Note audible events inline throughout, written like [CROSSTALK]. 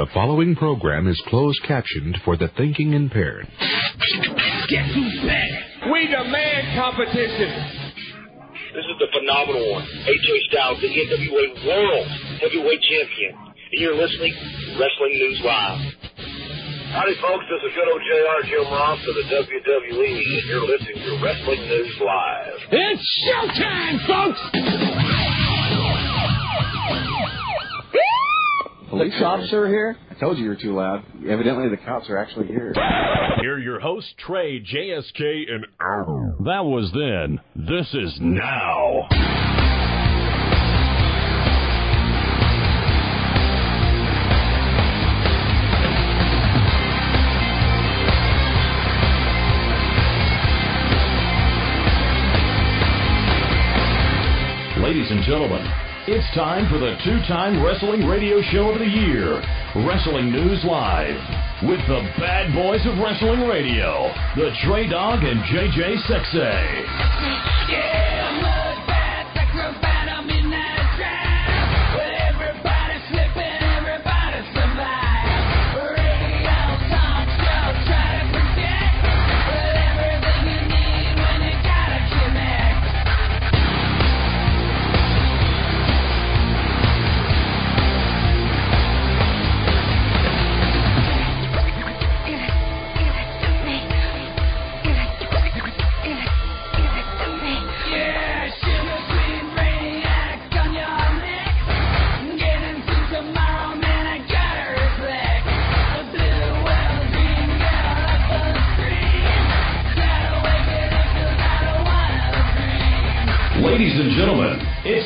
The following program is closed captioned for the thinking impaired. Guess who's back? We demand competition. This is the phenomenal one, AJ Styles, the NWA World Heavyweight Champion. And you're listening to Wrestling News Live. Howdy, folks. This is good old JR Jim Ross of the WWE, and you're listening to Wrestling News Live. It's showtime, folks! Police officer here? I told you you were too loud. Evidently, the cops are actually here. Here your host, Trey, JSK, and Ow. That was then. This is now. Ladies and gentlemen, it's time for the two-time wrestling radio show of the year, Wrestling News Live, with the bad boys of wrestling radio, the Trey Dog and JJ Sexay. Ladies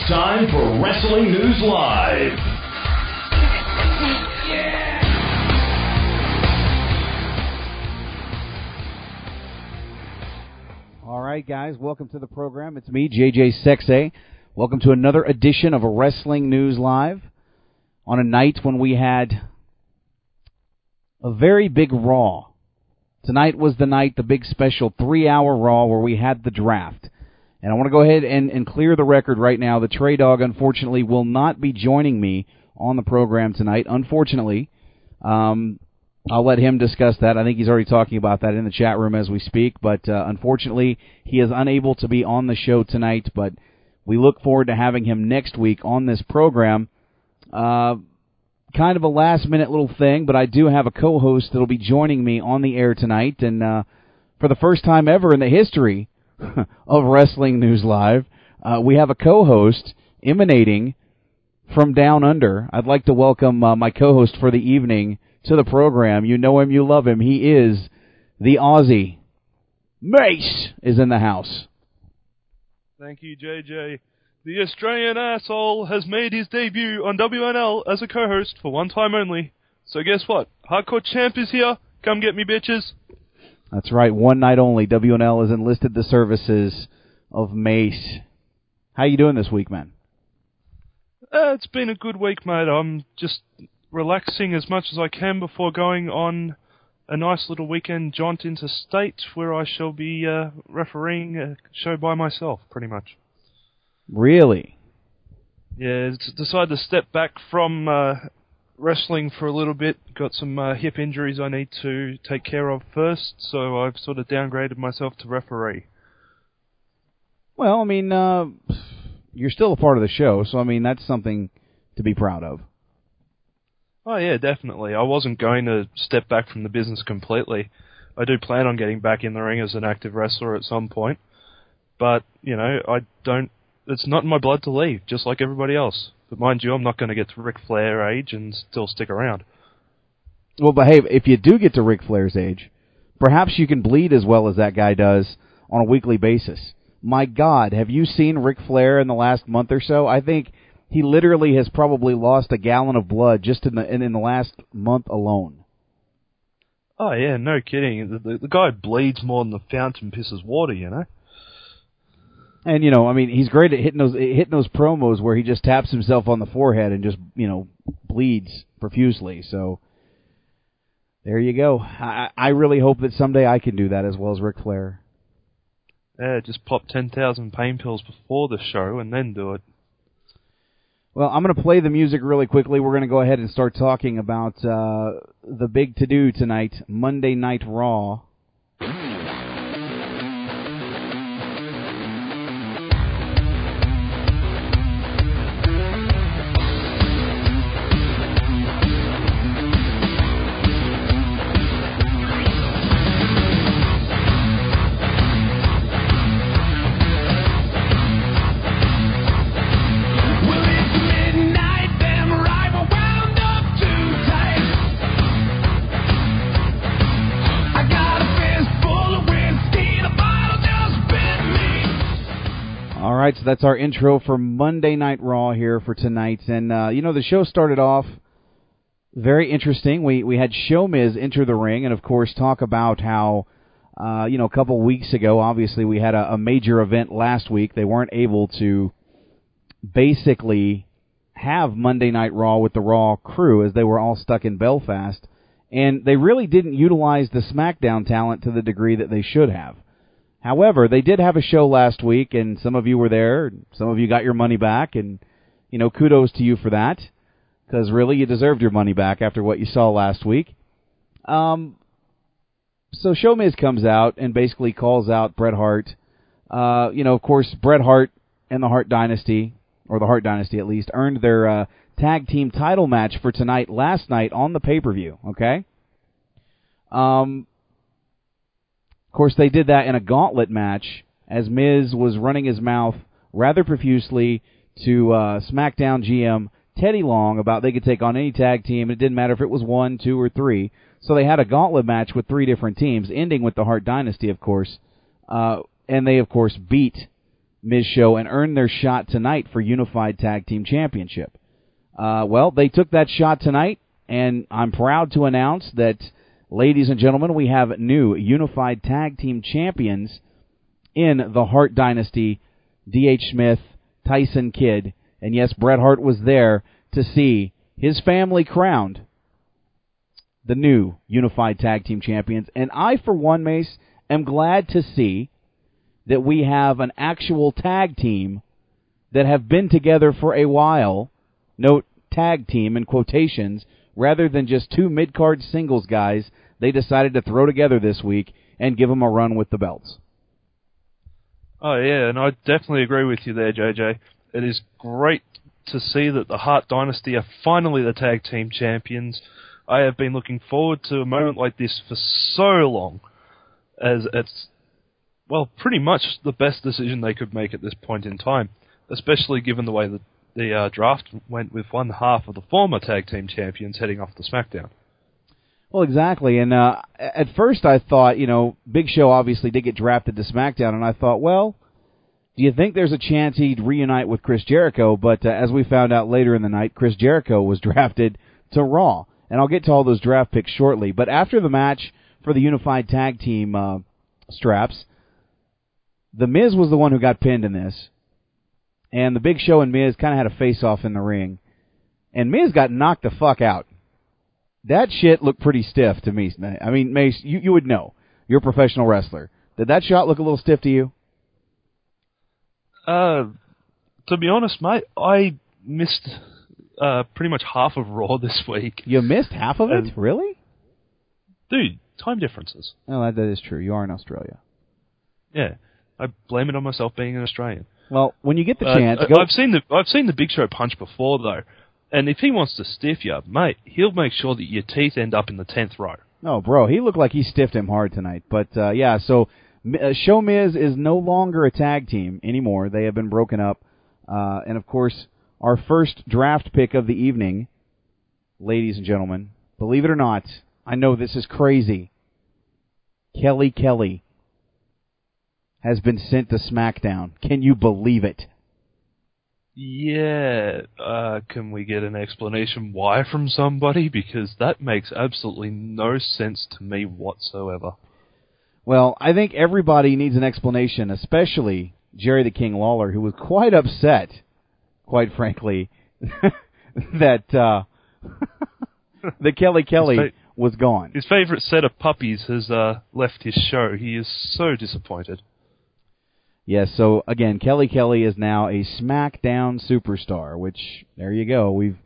time for Wrestling News Live. All right, guys, welcome to the program. It's me, JJ Sexay. Welcome to another edition of Wrestling News Live on a night when we had a very big Raw. Tonight was the night, the big special three hour Raw where we had the draft. And I want to go ahead and, and clear the record right now. The Trey Dog, unfortunately, will not be joining me on the program tonight. Unfortunately, um, I'll let him discuss that. I think he's already talking about that in the chat room as we speak. But uh, unfortunately, he is unable to be on the show tonight. But we look forward to having him next week on this program. Uh, kind of a last minute little thing, but I do have a co host that'll be joining me on the air tonight. And uh, for the first time ever in the history [LAUGHS] of Wrestling News Live, uh, we have a co host emanating from down under. I'd like to welcome uh, my co host for the evening to the program. You know him, you love him. He is the Aussie. Mace is in the house. Thank you, JJ. The Australian asshole has made his debut on WNL as a co-host for one time only. So guess what? Hardcore Champ is here. Come get me, bitches. That's right, one night only. WNL has enlisted the services of Mace. How you doing this week, man? Uh, it's been a good week, mate. I'm just relaxing as much as I can before going on a nice little weekend jaunt into state where I shall be uh, refereeing a show by myself, pretty much. Really? Yeah, it's decided to step back from uh, wrestling for a little bit. Got some uh, hip injuries I need to take care of first, so I've sort of downgraded myself to referee. Well, I mean, uh, you're still a part of the show, so I mean that's something to be proud of. Oh yeah, definitely. I wasn't going to step back from the business completely. I do plan on getting back in the ring as an active wrestler at some point, but you know, I don't. It's not in my blood to leave, just like everybody else. But mind you, I'm not going to get to Ric Flair age and still stick around. Well, but hey, if you do get to Ric Flair's age, perhaps you can bleed as well as that guy does on a weekly basis. My God, have you seen Ric Flair in the last month or so? I think he literally has probably lost a gallon of blood just in the in, in the last month alone. Oh yeah, no kidding. The, the, the guy bleeds more than the fountain pisses water, you know. And you know, I mean, he's great at hitting those hitting those promos where he just taps himself on the forehead and just you know bleeds profusely. So there you go. I, I really hope that someday I can do that as well as Ric Flair. Yeah, just pop ten thousand pain pills before the show and then do it. Well, I'm going to play the music really quickly. We're going to go ahead and start talking about uh, the big to do tonight, Monday Night Raw. Right, so that's our intro for Monday Night Raw here for tonight. And uh, you know, the show started off very interesting. We we had Show Miz enter the ring, and of course, talk about how uh, you know a couple weeks ago, obviously, we had a, a major event last week. They weren't able to basically have Monday Night Raw with the Raw crew as they were all stuck in Belfast, and they really didn't utilize the SmackDown talent to the degree that they should have. However, they did have a show last week, and some of you were there. Some of you got your money back, and you know, kudos to you for that, because really you deserved your money back after what you saw last week. Um, so Show Miz comes out and basically calls out Bret Hart. Uh, you know, of course, Bret Hart and the Hart Dynasty, or the Hart Dynasty at least, earned their uh, tag team title match for tonight, last night on the pay per view. Okay. Um, of course, they did that in a gauntlet match as Miz was running his mouth rather profusely to uh, SmackDown GM Teddy Long about they could take on any tag team. And it didn't matter if it was one, two, or three. So they had a gauntlet match with three different teams, ending with the Hart Dynasty, of course. Uh, and they, of course, beat Miz Show and earned their shot tonight for Unified Tag Team Championship. Uh, well, they took that shot tonight, and I'm proud to announce that, ladies and gentlemen, we have new Unified Tag Team Champions in the Hart Dynasty, D.H. Smith, Tyson Kidd, and yes, Bret Hart was there to see his family crowned the new Unified Tag Team Champions. And I, for one, Mace, am glad to see that we have an actual tag team that have been together for a while. Note tag team in quotations, rather than just two mid card singles guys they decided to throw together this week and give them a run with the belts. Oh yeah, and I definitely agree with you there, JJ. It is great to see that the Hart Dynasty are finally the tag team champions. I have been looking forward to a moment like this for so long, as it's well, pretty much the best decision they could make at this point in time, especially given the way that the uh, draft went with one half of the former tag team champions heading off to SmackDown. Well, exactly. And uh, at first, I thought, you know, Big Show obviously did get drafted to SmackDown, and I thought, well, do you think there's a chance he'd reunite with Chris Jericho? But uh, as we found out later in the night, Chris Jericho was [LAUGHS] drafted to Raw, and I'll get to all those draft picks shortly. But after the match for the Unified Tag Team uh, straps, the Miz was the one who got pinned in this, and the Big Show and Miz kind of had a face-off in the ring, and Miz got knocked the fuck out. That shit looked pretty stiff to me. I mean, Mace, you, you would know. You're a professional wrestler. Did that shot look a little stiff to you? Uh, to be honest, mate, I missed uh, pretty much half of Raw [LAUGHS] this week. You missed half of it? Um, really? Dude, time differences. Oh, that, that is true. You are in Australia. Yeah, I blame it on myself being an Australian. Well, when you get the Uh, chance, go. I've seen the I've seen the Big Show punch before though, and if he wants to stiff you, mate, he'll make sure that your teeth end up in the tenth row. No, bro, he looked like he stiffed him hard tonight. But uh, yeah, so uh, Show Miz is no longer a tag team anymore. They have been broken up. Uh, and of course, our first draft pick of the evening, ladies and gentlemen, believe it or not, I know this is crazy. Kelly Kelly has been sent to SmackDown. Can you believe it? Yeah, uh, can we get an explanation why from somebody? Because that makes absolutely no sense to me whatsoever. Well, I think everybody needs an explanation, especially Jerry the King Lawler, who was quite upset, quite frankly, [LAUGHS] that uh, [LAUGHS] that Kelly Kelly fa- was gone. His favourite set of puppies has uh, left his show. He is so disappointed. Yes, so again, Kelly Kelly is now a SmackDown superstar, which there you go. We've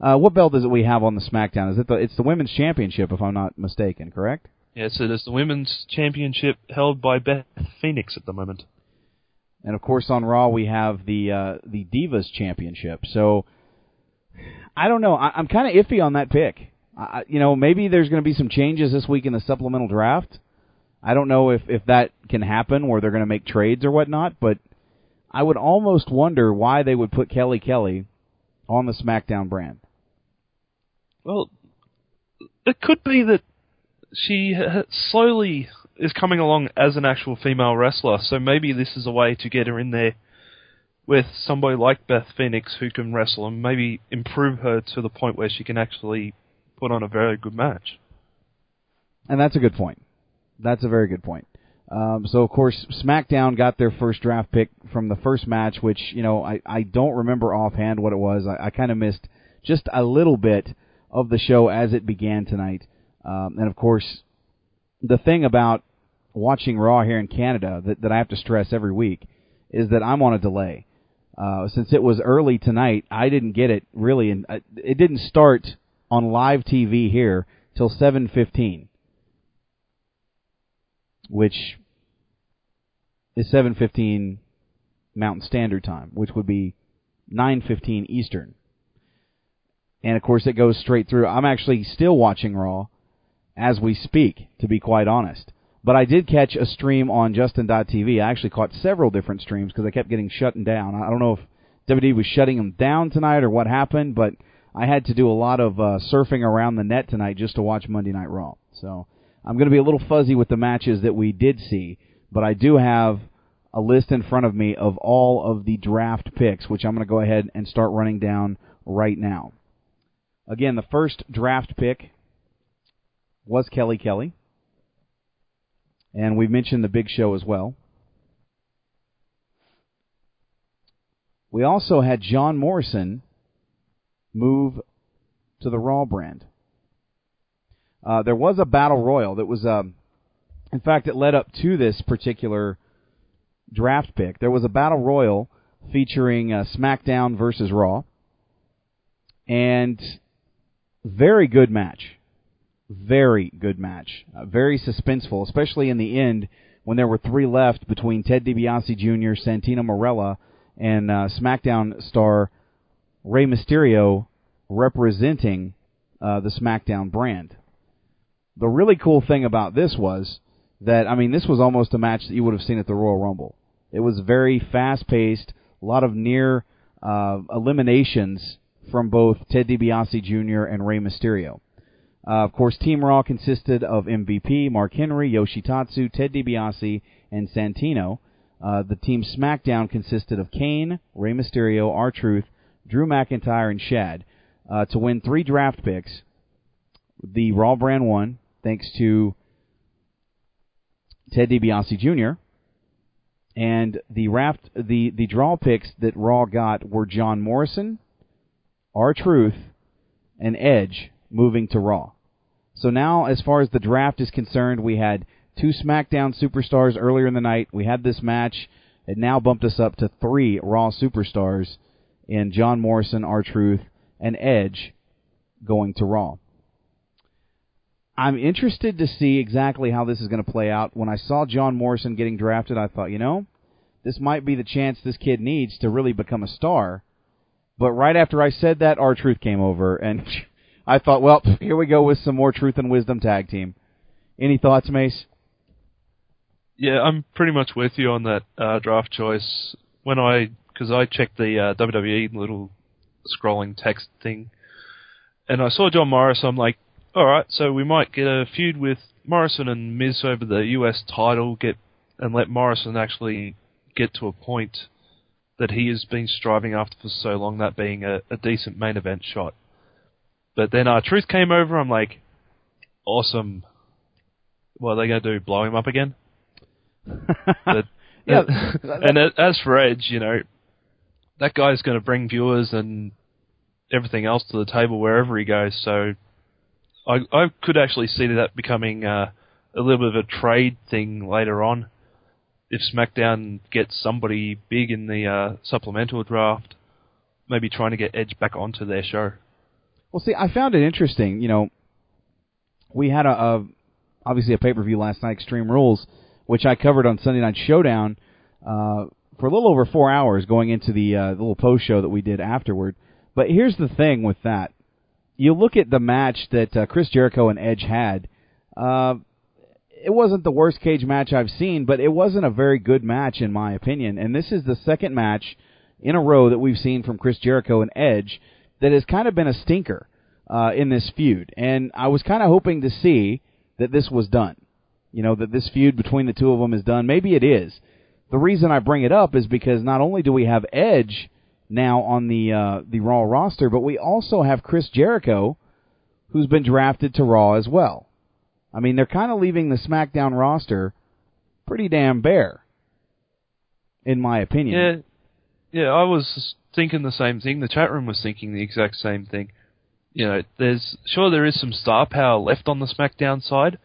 uh, what belt is it we have on the SmackDown? Is it the it's the women's championship if I'm not mistaken, correct? Yes, it is the women's championship held by Beth Phoenix at the moment. And of course on Raw we have the uh, the Divas championship. So I don't know. I, I'm kind of iffy on that pick. I, you know, maybe there's going to be some changes this week in the supplemental draft. I don't know if if that can happen where they're going to make trades or whatnot, but I would almost wonder why they would put Kelly Kelly on the SmackDown brand. Well, it could be that she slowly is coming along as an actual female wrestler, so maybe this is a way to get her in there with somebody like Beth Phoenix who can wrestle and maybe improve her to the point where she can actually put on a very good match. And that's a good point. That's a very good point. Um, so of course SmackDown got their first draft pick from the first match, which you know I, I don't remember offhand what it was. I, I kind of missed just a little bit of the show as it began tonight. Um, and of course, the thing about watching Raw here in Canada that, that I have to stress every week is that I'm on a delay. Uh, since it was early tonight, I didn't get it really, and uh, it didn't start on live TV here till 7:15, which is 7:15 Mountain Standard Time, which would be 9:15 Eastern. And of course, it goes straight through. I'm actually still watching Raw as we speak, to be quite honest. But I did catch a stream on Justin.tv. I actually caught several different streams because I kept getting shut down. I don't know if WWE was shutting them down tonight or what happened, but I had to do a lot of uh, surfing around the net tonight just to watch Monday Night Raw. So I'm going to be a little fuzzy with the matches that we did see, but I do have a list in front of me of all of the draft picks, which I'm going to go ahead and start running down right now. Again, the first draft pick was Kelly Kelly. And we've mentioned the Big Show as well. We also had John Morrison move to the Raw brand. Uh, there was a battle royal that was, um, in fact, it led up to this particular draft pick. There was a battle royal featuring uh, SmackDown versus Raw, and very good match very good match. Uh, very suspenseful, especially in the end when there were three left between Ted DiBiase Jr., Santino Marella, and uh, SmackDown star Rey Mysterio representing uh, the SmackDown brand. The really cool thing about this was that, I mean, this was almost a match that you would have seen at the Royal Rumble. It was very fast paced, a lot of near uh, eliminations from both Ted DiBiase Jr. and Rey Mysterio. Uh, of course, Team Raw consisted of MVP, Mark Henry, Yoshi Tatsu, Ted DiBiase, and Santino. Uh, the Team SmackDown consisted of Kane, Rey Mysterio, R-Truth, Drew McIntyre, and Shad. Uh, to win three draft picks, the Raw brand won, thanks to Ted DiBiase Jr. And the raft, the the draw picks that Raw got were John Morrison, R-Truth, and Edge moving to Raw. So now, as far as the draft is concerned, we had two SmackDown superstars earlier in the night. We had this match. It now bumped us up to three Raw superstars in John Morrison, R-Truth, and Edge going to Raw. I'm interested to see exactly how this is going to play out. When I saw John Morrison getting drafted, I thought, you know, this might be the chance this kid needs to really become a star. But right after I said that, R-Truth came over, and [LAUGHS] I thought, well, here we go with some more Truth and Wisdom tag team. Any thoughts, Mace? Yeah, I'm pretty much with you on that uh, draft choice. When I, because I checked the uh, WWE little scrolling text thing, and I saw John Morrison, I'm like, all right, so we might get a feud with Morrison and Miz over the US title, get and let Morrison actually get to a point that he has been striving after for so long, that being a, a decent main event shot. But then R-Truth came over. I'm like, awesome. What are they going to do? Blow him up again? [LAUGHS] but, Yeah, [LAUGHS] and as for Edge, you know, that guy's going to bring viewers and everything else to the table wherever he goes. So I I could actually see that becoming uh, a little bit of a trade thing later on. if SmackDown gets somebody big in the uh, supplemental draft, maybe trying to get Edge back onto their show. Well, see, I found it interesting. You know, we had a, a obviously a pay per view last night, Extreme Rules, which I covered on Sunday Night Showdown uh, for a little over four hours, going into the, uh, the little post show that we did afterward. But here's the thing with that: you look at the match that uh, Chris Jericho and Edge had. Uh, it wasn't the worst cage match I've seen, but it wasn't a very good match in my opinion. And this is the second match in a row that we've seen from Chris Jericho and Edge that has kind of been a stinker uh, in this feud. And I was kind of hoping to see that this was done. You know, that this feud between the two of them is done. Maybe it is. The reason I bring it up is because not only do we have Edge now on the uh, the Raw roster, but we also have Chris Jericho, who's been drafted to Raw as well. I mean, they're kind of leaving the SmackDown roster pretty damn bare, in my opinion. Yeah, yeah, I was thinking the same thing. The chat room was thinking the exact same thing. You know, there's sure there is some star power left on the SmackDown side,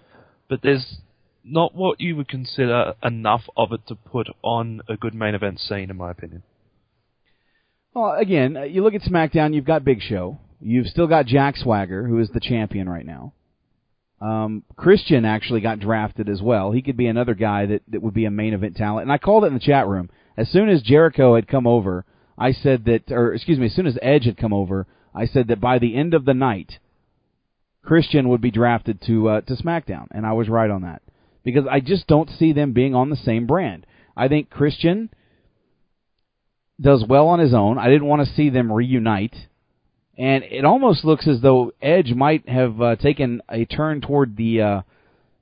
but there's not what you would consider enough of it to put on a good main event scene, in my opinion. Well, again, uh, you look at SmackDown, you've got Big Show. You've still got Jack Swagger, who is the champion right now. Um, Christian actually got drafted as well. He could be another guy that, that would be a main event talent. And I called it in the chat room. As soon as Jericho had come over, I said that, or excuse me, as soon as Edge had come over, I said that by the end of the night, Christian would be drafted to uh, to SmackDown, and I was right on that because I just don't see them being on the same brand. I think Christian does well on his own. I didn't want to see them reunite, and it almost looks as though Edge might have uh, taken a turn toward the uh,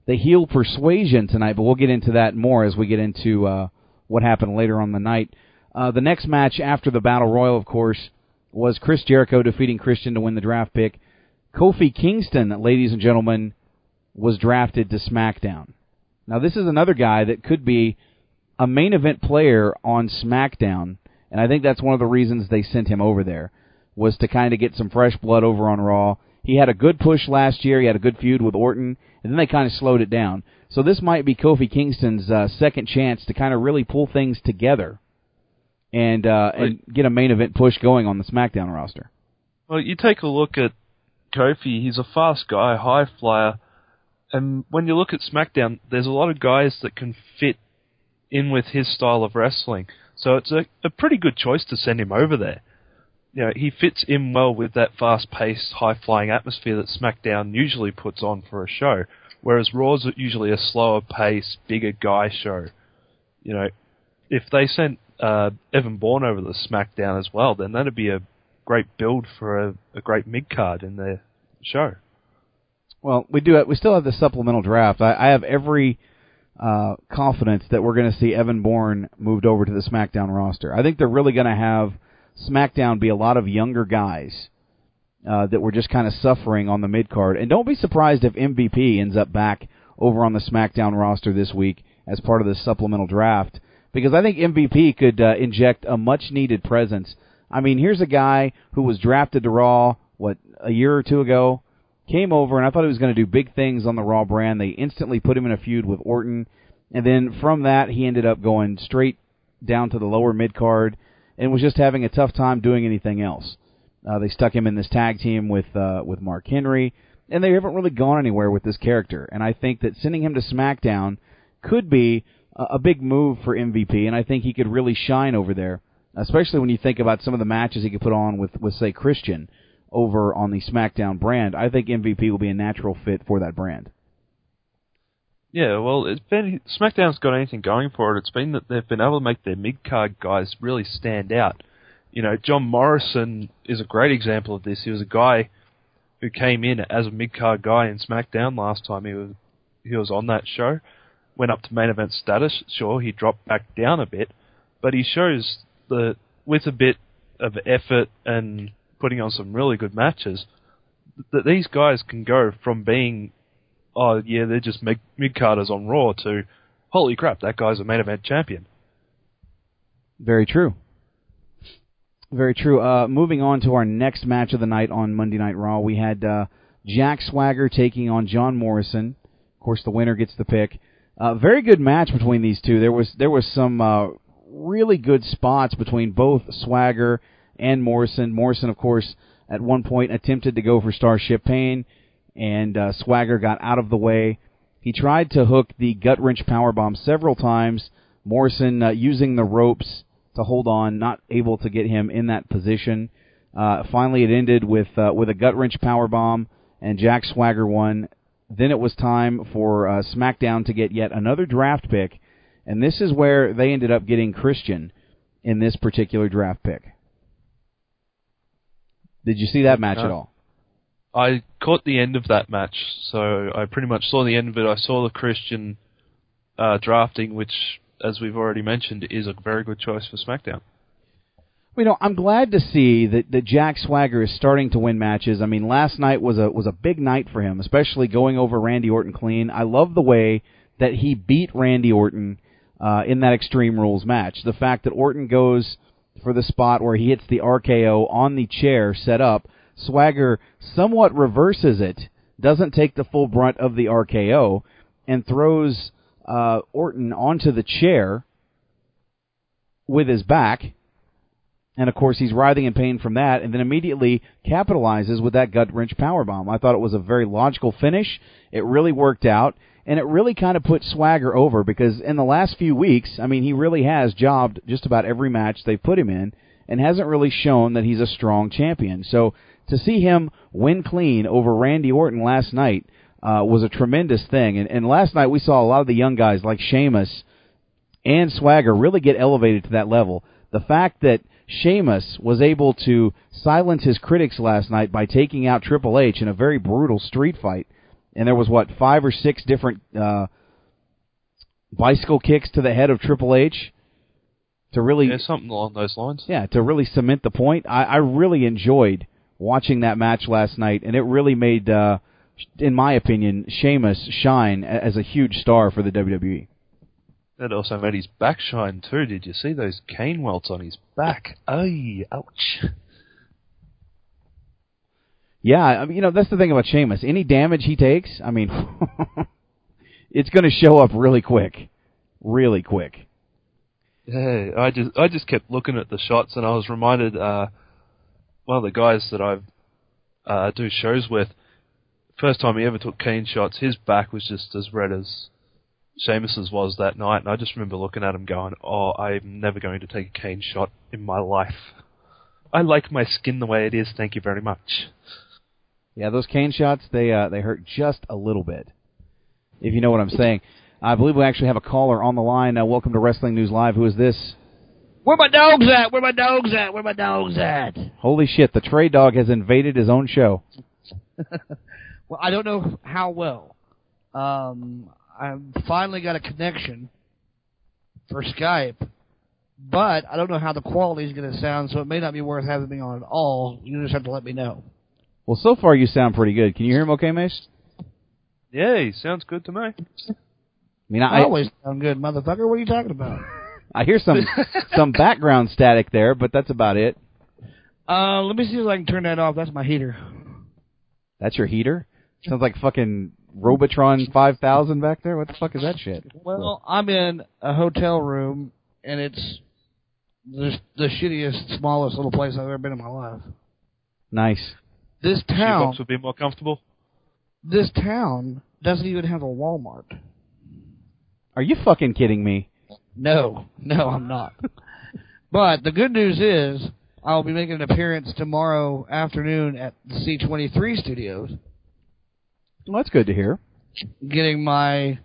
the heel persuasion tonight. But we'll get into that more as we get into uh, what happened later on the night. Uh, the next match after the Battle Royal, of course, was Chris Jericho defeating Christian to win the draft pick. Kofi Kingston, ladies and gentlemen, was drafted to SmackDown. Now, this is another guy that could be a main event player on SmackDown, and I think that's one of the reasons they sent him over there was to kind of get some fresh blood over on Raw. He had a good push last year. He had a good feud with Orton, and then they kind of slowed it down. So this might be Kofi Kingston's uh, second chance to kind of really pull things together and uh, and get a main event push going on the SmackDown roster. Well, you take a look at Kofi. He's a fast guy, high flyer, and when you look at SmackDown, there's a lot of guys that can fit in with his style of wrestling. So it's a, a pretty good choice to send him over there. You know, he fits in well with that fast-paced, high-flying atmosphere that SmackDown usually puts on for a show, whereas Raw's usually a slower-paced, bigger guy show. You know, if they sent uh, Evan Bourne over to SmackDown as well, then that'd be a great build for a, a great mid card in their show. Well, we do. We still have the supplemental draft. I, I have every uh, confidence that we're going to see Evan Bourne moved over to the SmackDown roster. I think they're really going to have SmackDown be a lot of younger guys uh, that were just kind of suffering on the mid card. And don't be surprised if MVP ends up back over on the SmackDown roster this week as part of the supplemental draft because I think MVP could uh, inject a much needed presence. I mean, here's a guy who was drafted to Raw what a year or two ago, came over and I thought he was going to do big things on the Raw brand. They instantly put him in a feud with Orton, and then from that he ended up going straight down to the lower mid card and was just having a tough time doing anything else. Uh, they stuck him in this tag team with uh, with Mark Henry, and they haven't really gone anywhere with this character. And I think that sending him to SmackDown could be a big move for MVP, and I think he could really shine over there, especially when you think about some of the matches he could put on with, with say, Christian over on the SmackDown brand. I think MVP will be a natural fit for that brand. Yeah, well, it's been SmackDown's got anything going for it. It's been that they've been able to make their mid card guys really stand out. You know, John Morrison is a great example of this. He was a guy who came in as a mid card guy in SmackDown last time he was he was on that show went up to main event status. Sure, he dropped back down a bit, but he shows that with a bit of effort and putting on some really good matches, that these guys can go from being, oh yeah, they're just mid carders on Raw to, holy crap, that guy's a main event champion. Very true. Very true. Uh, moving on to our next match of the night on Monday Night Raw, we had uh, Jack Swagger taking on John Morrison. Of course, the winner gets the pick. Uh, very good match between these two. There was there was some uh, really good spots between both Swagger and Morrison. Morrison, of course, at one point attempted to go for Starship Pain, and uh, Swagger got out of the way. He tried to hook the gut wrench powerbomb several times. Morrison uh, using the ropes to hold on, not able to get him in that position. Uh, finally, it ended with uh, with a gut wrench power bomb, and Jack Swagger won. Then it was time for uh, SmackDown to get yet another draft pick, and this is where they ended up getting Christian in this particular draft pick. Did you see that match at all? I caught the end of that match, so I pretty much saw the end of it. I saw the Christian uh, drafting, which, as we've already mentioned, is a very good choice for SmackDown. Well, You know, I'm glad to see that, that Jack Swagger is starting to win matches. I mean, last night was a was a big night for him, especially going over Randy Orton clean. I love the way that he beat Randy Orton uh, in that Extreme Rules match. The fact that Orton goes for the spot where he hits the RKO on the chair set up, Swagger somewhat reverses it, doesn't take the full brunt of the RKO, and throws uh, Orton onto the chair with his back and of course he's writhing in pain from that, and then immediately capitalizes with that gut wrench power bomb. I thought it was a very logical finish. It really worked out, and it really kind of put Swagger over because in the last few weeks, I mean, he really has jobbed just about every match they've put him in, and hasn't really shown that he's a strong champion. So to see him win clean over Randy Orton last night uh, was a tremendous thing. And, and last night we saw a lot of the young guys like Sheamus and Swagger really get elevated to that level. The fact that Sheamus was able to silence his critics last night by taking out Triple H in a very brutal street fight, and there was what five or six different uh, bicycle kicks to the head of Triple H to really Yeah, something along those lines. yeah, to really cement the point. I, I really enjoyed watching that match last night, and it really made, uh, in my opinion, Sheamus shine as a huge star for the. WWE. It also made his back shine too. Did you see those cane welts on his back? Ay, ouch. Yeah, I mean, you know that's the thing about Sheamus. Any damage he takes, I mean, [LAUGHS] it's going to show up really quick, really quick. Yeah, I just I just kept looking at the shots, and I was reminded uh, one of the guys that I uh, do shows with. First time he ever took keen shots, his back was just as red as Sheamus's was that night, and I just remember looking at him going, "Oh, I'm never going to take a keen shot in my life. I like my skin the way it is. Thank you very much." Yeah, those cane shots they uh, they hurt just a little bit, if you know what I'm saying. I believe we actually have a caller on the line. Uh, welcome to Wrestling News Live. Who is this? Where my dogs at? Where my dogs at? Where my dogs at? Holy shit! The Trey Dog has invaded his own show. [LAUGHS] Well, I don't know how well. Um, I finally got a connection for Skype, but I don't know how the quality is going to sound, so it may not be worth having me on at all. You just have to let me know. Well, so far you sound pretty good. Can you hear him okay, Mace? Yeah, he sounds good to me. I mean, I I always sound good, motherfucker. What are you talking about? [LAUGHS] I hear some [LAUGHS] some background static there, but that's about it. Uh, let me see if I can turn that off. That's my heater. That's your heater? Sounds like fucking Robotron 5000 back there. What the fuck is that shit? Well, I'm in a hotel room, and it's the, the shittiest, smallest little place I've ever been in my life. Nice. This town, Shoebox would be more comfortable. this town doesn't even have a Walmart. Are you fucking kidding me? No, no, I'm not. [LAUGHS] but the good news is I'll be making an appearance tomorrow afternoon at the C23 studios, Well, that's good to hear. getting my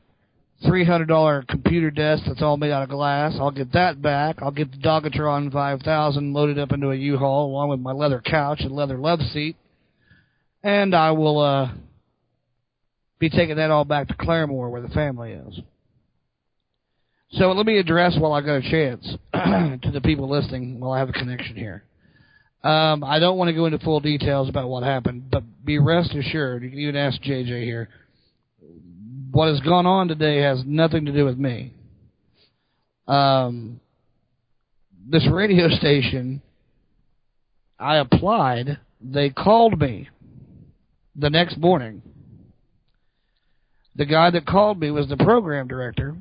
$300 computer desk that's all made out of glass. I'll get that back. I'll get the Dogatron 5000 loaded up into a U-Haul along with my leather couch and leather love seat. And I will uh be taking that all back to Claremore where the family is. So let me address while I got a chance [CLEARS THROAT] to the people listening while I have a connection here. Um, I don't want to go into full details about what happened, but be rest assured, you can even ask JJ here. What has gone on today has nothing to do with me. Um, this radio [LAUGHS] station, I applied. They called me the next morning. The guy that called me was the program director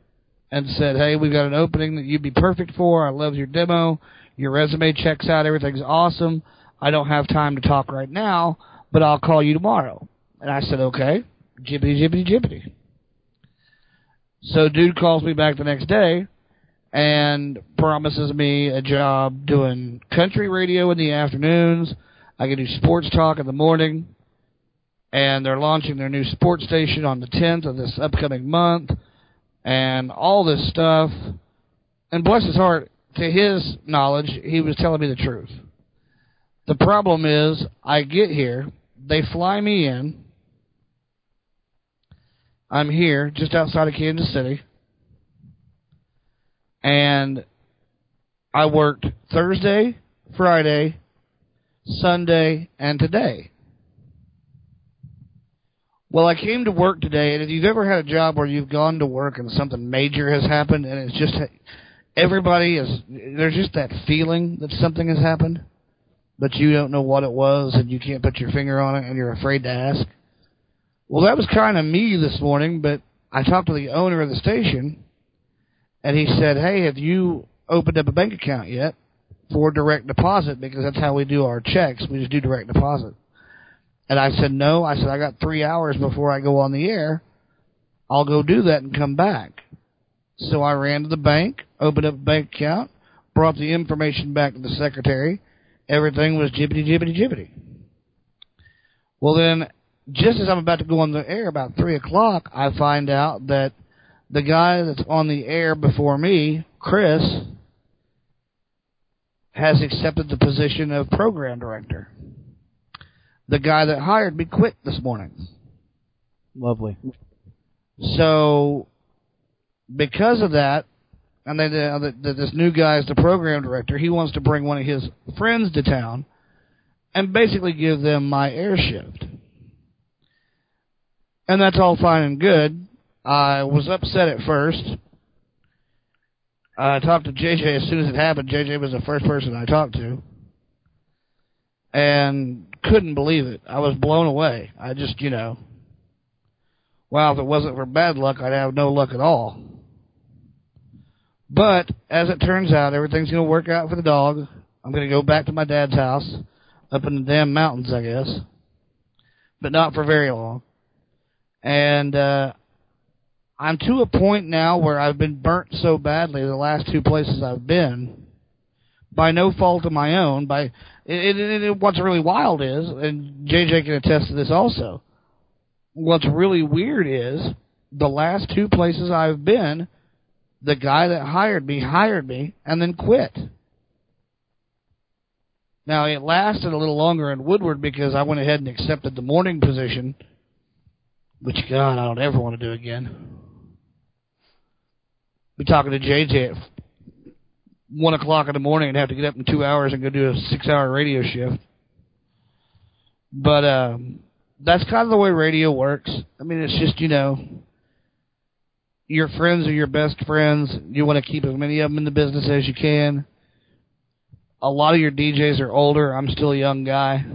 and said, "Hey, we've got an opening that you'd be perfect for. I love your demo. Your resume checks out. Everything's awesome. I don't have time to talk right now, but I'll call you tomorrow." And I said, "Okay." Jibbity jibbity jibbity. So dude calls me back the next day and promises me a job doing country radio in the afternoons. I can do sports talk in the morning. And they're launching their new sports station on the 10th of this upcoming month. And all this stuff. And bless his heart, to his knowledge, he was telling me the truth. The problem is, I get here, they fly me in. I'm here, just outside of Kansas City and I worked Thursday, Friday, Sunday, and today. Well, I came to work today, and if you've ever had a job where you've gone to work and something major has happened, and it's just everybody is there's just that feeling that something has happened, but you don't know what it was, and you can't put your finger on it, and you're afraid to ask. Well, that was kind of me this morning, but I talked to the owner of the station, and he said, "Hey, have you opened up a bank account yet for direct deposit? Because that's how we do our checks. We just do direct deposit." And I said, "No." I said, "I got three hours before I go on the air. I'll go do that and come back." So I ran to the bank, opened up a bank account, brought the information back to the secretary. Everything was jibbity jibbity jibbity. Well, then, just as I'm about to go on the air, about three o'clock, I find out that the guy that's on the air before me, Chris, has accepted the position of program director. The guy that hired me quit this morning. Lovely. So, because of that, and then uh, the, the, this new guy is the program director, he wants to bring one of his friends to town and basically give them my air shift. And that's all fine and good. I was upset at first. I talked to JJ as soon as it happened. JJ was the first person I talked to. And couldn't believe it. I was blown away. I just, you know, wow, if it wasn't for bad luck, I'd have no luck at all. But as it turns out, everything's going to work out for the dog. I'm going to go back to my dad's house up in the damn mountains, I guess. But not for very long. And uh I'm to a point now where I've been burnt so badly the last two places I've been by no fault of my own. By it, it, it, what's really wild is, and JJ can attest to this also. What's really weird is the last two places I've been, the guy that hired me hired me and then quit. Now it lasted a little longer in Woodward because I went ahead and accepted the morning position, which God I don't ever want to do again be talking to JJ at one o'clock in the morning and have to get up in two hours and go do a six-hour radio shift. But um, that's kind of the way radio works. I mean, it's just you know, your friends are your best friends. You want to keep as many of them in the business as you can. A lot of your DJs are older. I'm still a young guy.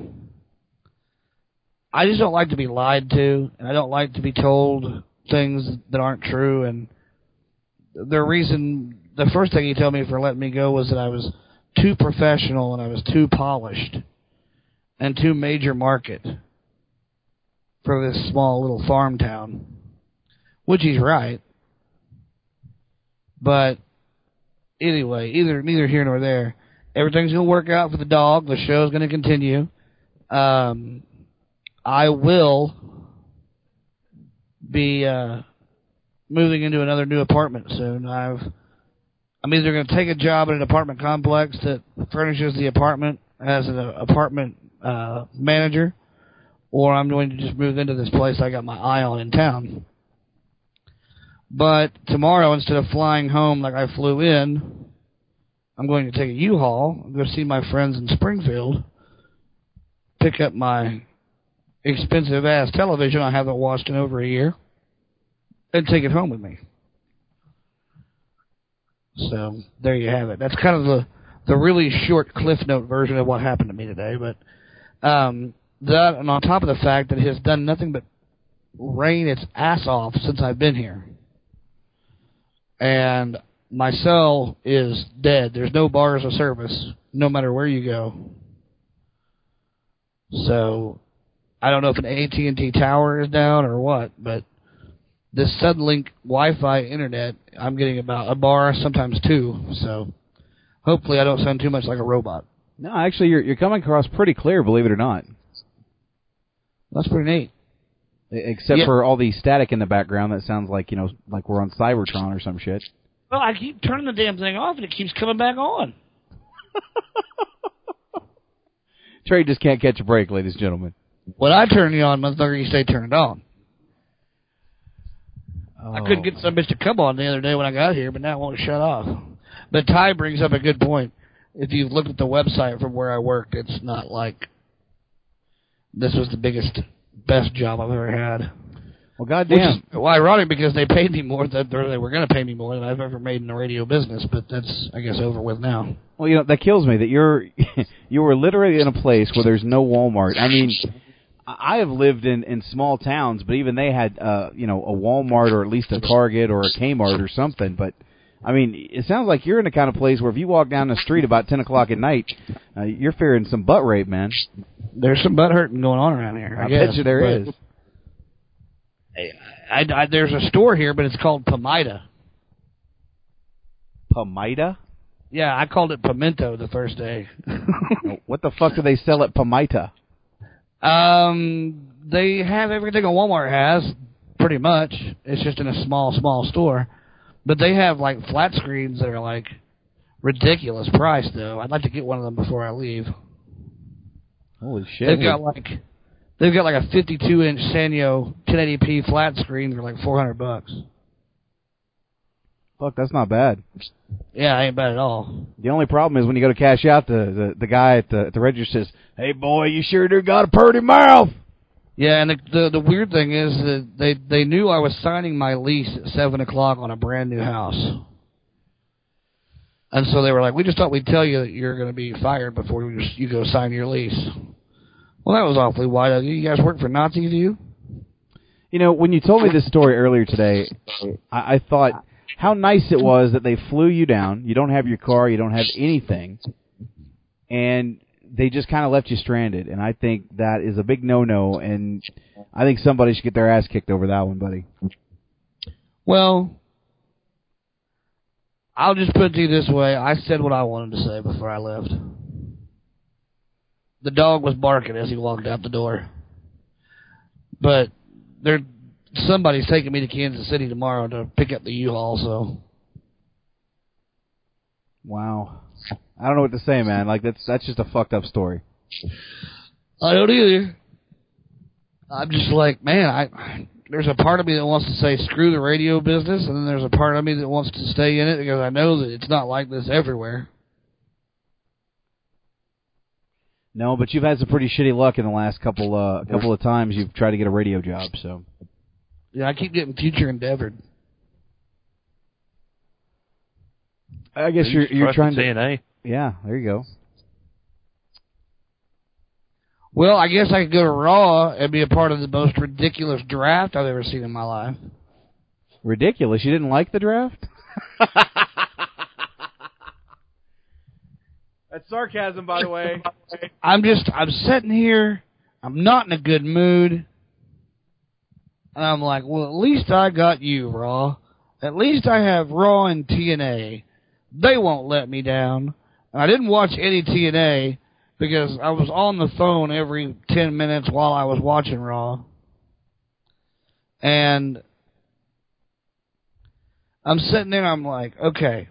I just don't like to be lied to, and I don't like to be told things that aren't true. And the reason, the first thing he told me for letting me go was that I was too professional and I was too polished and too major market for this small little farm town. Which he's right. But anyway, either neither here nor there. Everything's gonna work out for the dog. The show's gonna continue. Um, I will be uh, moving into another new apartment soon. I've I'm either going to take a job at an apartment complex that furnishes the apartment as an apartment uh, manager, or I'm going to just move into this place I got my eye on in town. But tomorrow, instead of flying home like I flew in, I'm going to take a U-Haul. To see my friends in Springfield, pick up my expensive ass television I haven't watched in over a year and take it home with me. So there you have it. That's kind of the the really short cliff note version of what happened to me today. But um, that, and on top of the fact that it has done nothing but rain its ass off since I've been here. And my cell is dead. There's no bars of service, no matter where you go. So, I don't know if an AT&T tower is down or what, but this Suddenlink Wi-Fi internet, I'm getting about a bar, sometimes two. So, hopefully, I don't sound too much like a robot. No, actually, you're you're coming across pretty clear. Believe it or not. That's pretty neat. Except Yeah. for all the static in the background, that sounds like you know, like we're on Cybertron or some shit. Well, I keep turning the damn thing off and it keeps coming back on. [LAUGHS] Trey just can't catch a break, ladies and gentlemen. When I turn it on, motherfucker, you stay turned it on. I couldn't oh, get some bitch to come on the other day when I got here, but now it won't shut off. But Ty brings up a good point. If you've looked at the website from where I worked, it's not like this was the biggest, best job I've ever had. Well, Which goddamn. is well, ironic because they paid me more than they were going to pay me more than I've ever made in the radio business. But that's I guess over with now. Well, you know that kills me that you're [LAUGHS] you were literally in a place where there's no Walmart. I mean, I I have lived in in small towns, but even they had uh you know a Walmart or at least a Target or a Kmart or something. But I mean, it sounds like you're in the kind of place where if you walk down the street about ten o'clock at night, uh, you're fearing some butt rape, man. There's some butt hurting going on around here. I, I guess, bet you there but is. I, I, there's a store here, but it's called Pamida. Pamita? Yeah, I called it Pimento the first day. [LAUGHS] What the fuck do they sell at Pamita? Um, they have everything a Walmart has, pretty much. It's just in a small, small store. But they have like flat screens that are like ridiculous price though. I'd like to get one of them before I leave. Holy shit! They've got like they've got like a 52 inch Sanyo 1080p flat screen for like 400 bucks. Fuck, that's not bad. Yeah, ain't bad at all. The only problem is when you go to cash out, the the, the guy at the at the register says, "Hey boy, you sure do got a purty mouth." Yeah, and the, the the weird thing is that they they knew I was signing my lease at seven o'clock on a brand new house, and so they were like, "We just thought we'd tell you that you're going to be fired before you you go sign your lease." Well, that was awfully wide. You guys work for Nazi View? You know, when you told me this story earlier today, I, I thought how nice it was that they flew you down. You don't have your car, you don't have anything, and they just kind of left you stranded. And I think that is a big no-no. And I think somebody should get their ass kicked over that one, buddy. Well, I'll just put it to you this way: I said what I wanted to say before I left. The dog was barking as he walked out the door, but there, somebody's taking me to Kansas City tomorrow to pick up the U-Haul. So Wow. I don't know what to say, man. Like that's that's just a fucked up story. I don't either. I'm just like, man, I there's a part of me that wants to say screw the radio business, and then there's a part of me that wants to stay in it because I know that it's not like this everywhere. No, but you've had some pretty shitty luck in the last couple uh couple of times you've tried to get a radio job. So Yeah, I keep getting future endeavored. I guess you're you're trying to. TNA. Yeah, there you go. Well, I guess I could go to Raw and be a part of the most ridiculous draft I've ever seen in my life. Ridiculous. You didn't like the draft? [LAUGHS] That's sarcasm, by the way. I'm just, I'm sitting here, I'm not in a good mood, and I'm like, well, at least I got you, Raw. At least I have Raw and TNA. They won't let me down. And I didn't watch any TNA because I was on the phone every 10 minutes while I was watching Raw. And I'm sitting there I'm like, okay.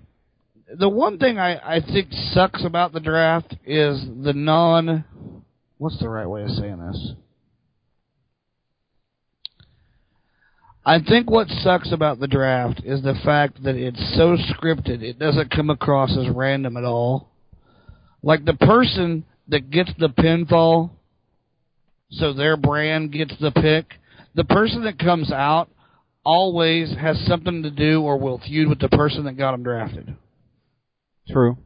The one thing I, I think sucks about the draft is the non. What's the right way of saying this? I think what sucks about the draft is the fact that it's so scripted, it doesn't come across as random at all. Like the person that gets the pinfall, so their brand gets the pick, the person that comes out always has something to do or will feud with the person that got them drafted. True.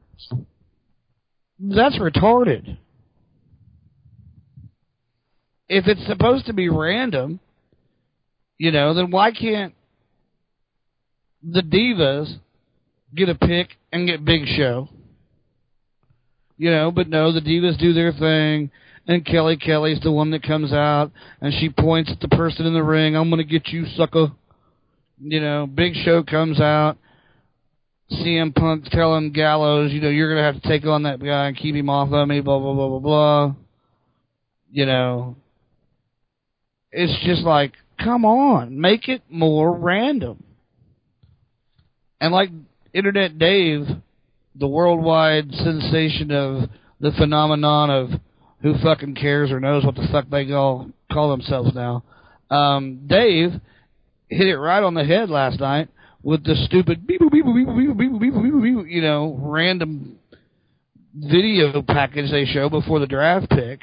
That's retarded. If it's supposed to be random, you know, then why can't the divas get a pick and get Big Show? You know, but no, the divas do their thing, and Kelly Kelly's the one that comes out and she points at the person in the ring. I'm gonna get you, sucker. You know, Big Show comes out. CM Punk telling Gallows, you know, you're gonna have to take on that guy and keep him off of me. Blah blah blah blah blah. You know, it's just like, come on, make it more random. And like Internet Dave, the worldwide sensation of the phenomenon of who fucking cares or knows what the fuck they all call themselves now. Um, Dave hit it right on the head last night with the stupid beep boop beep beep beep beep beep beep you know, random video package they show before the draft pick.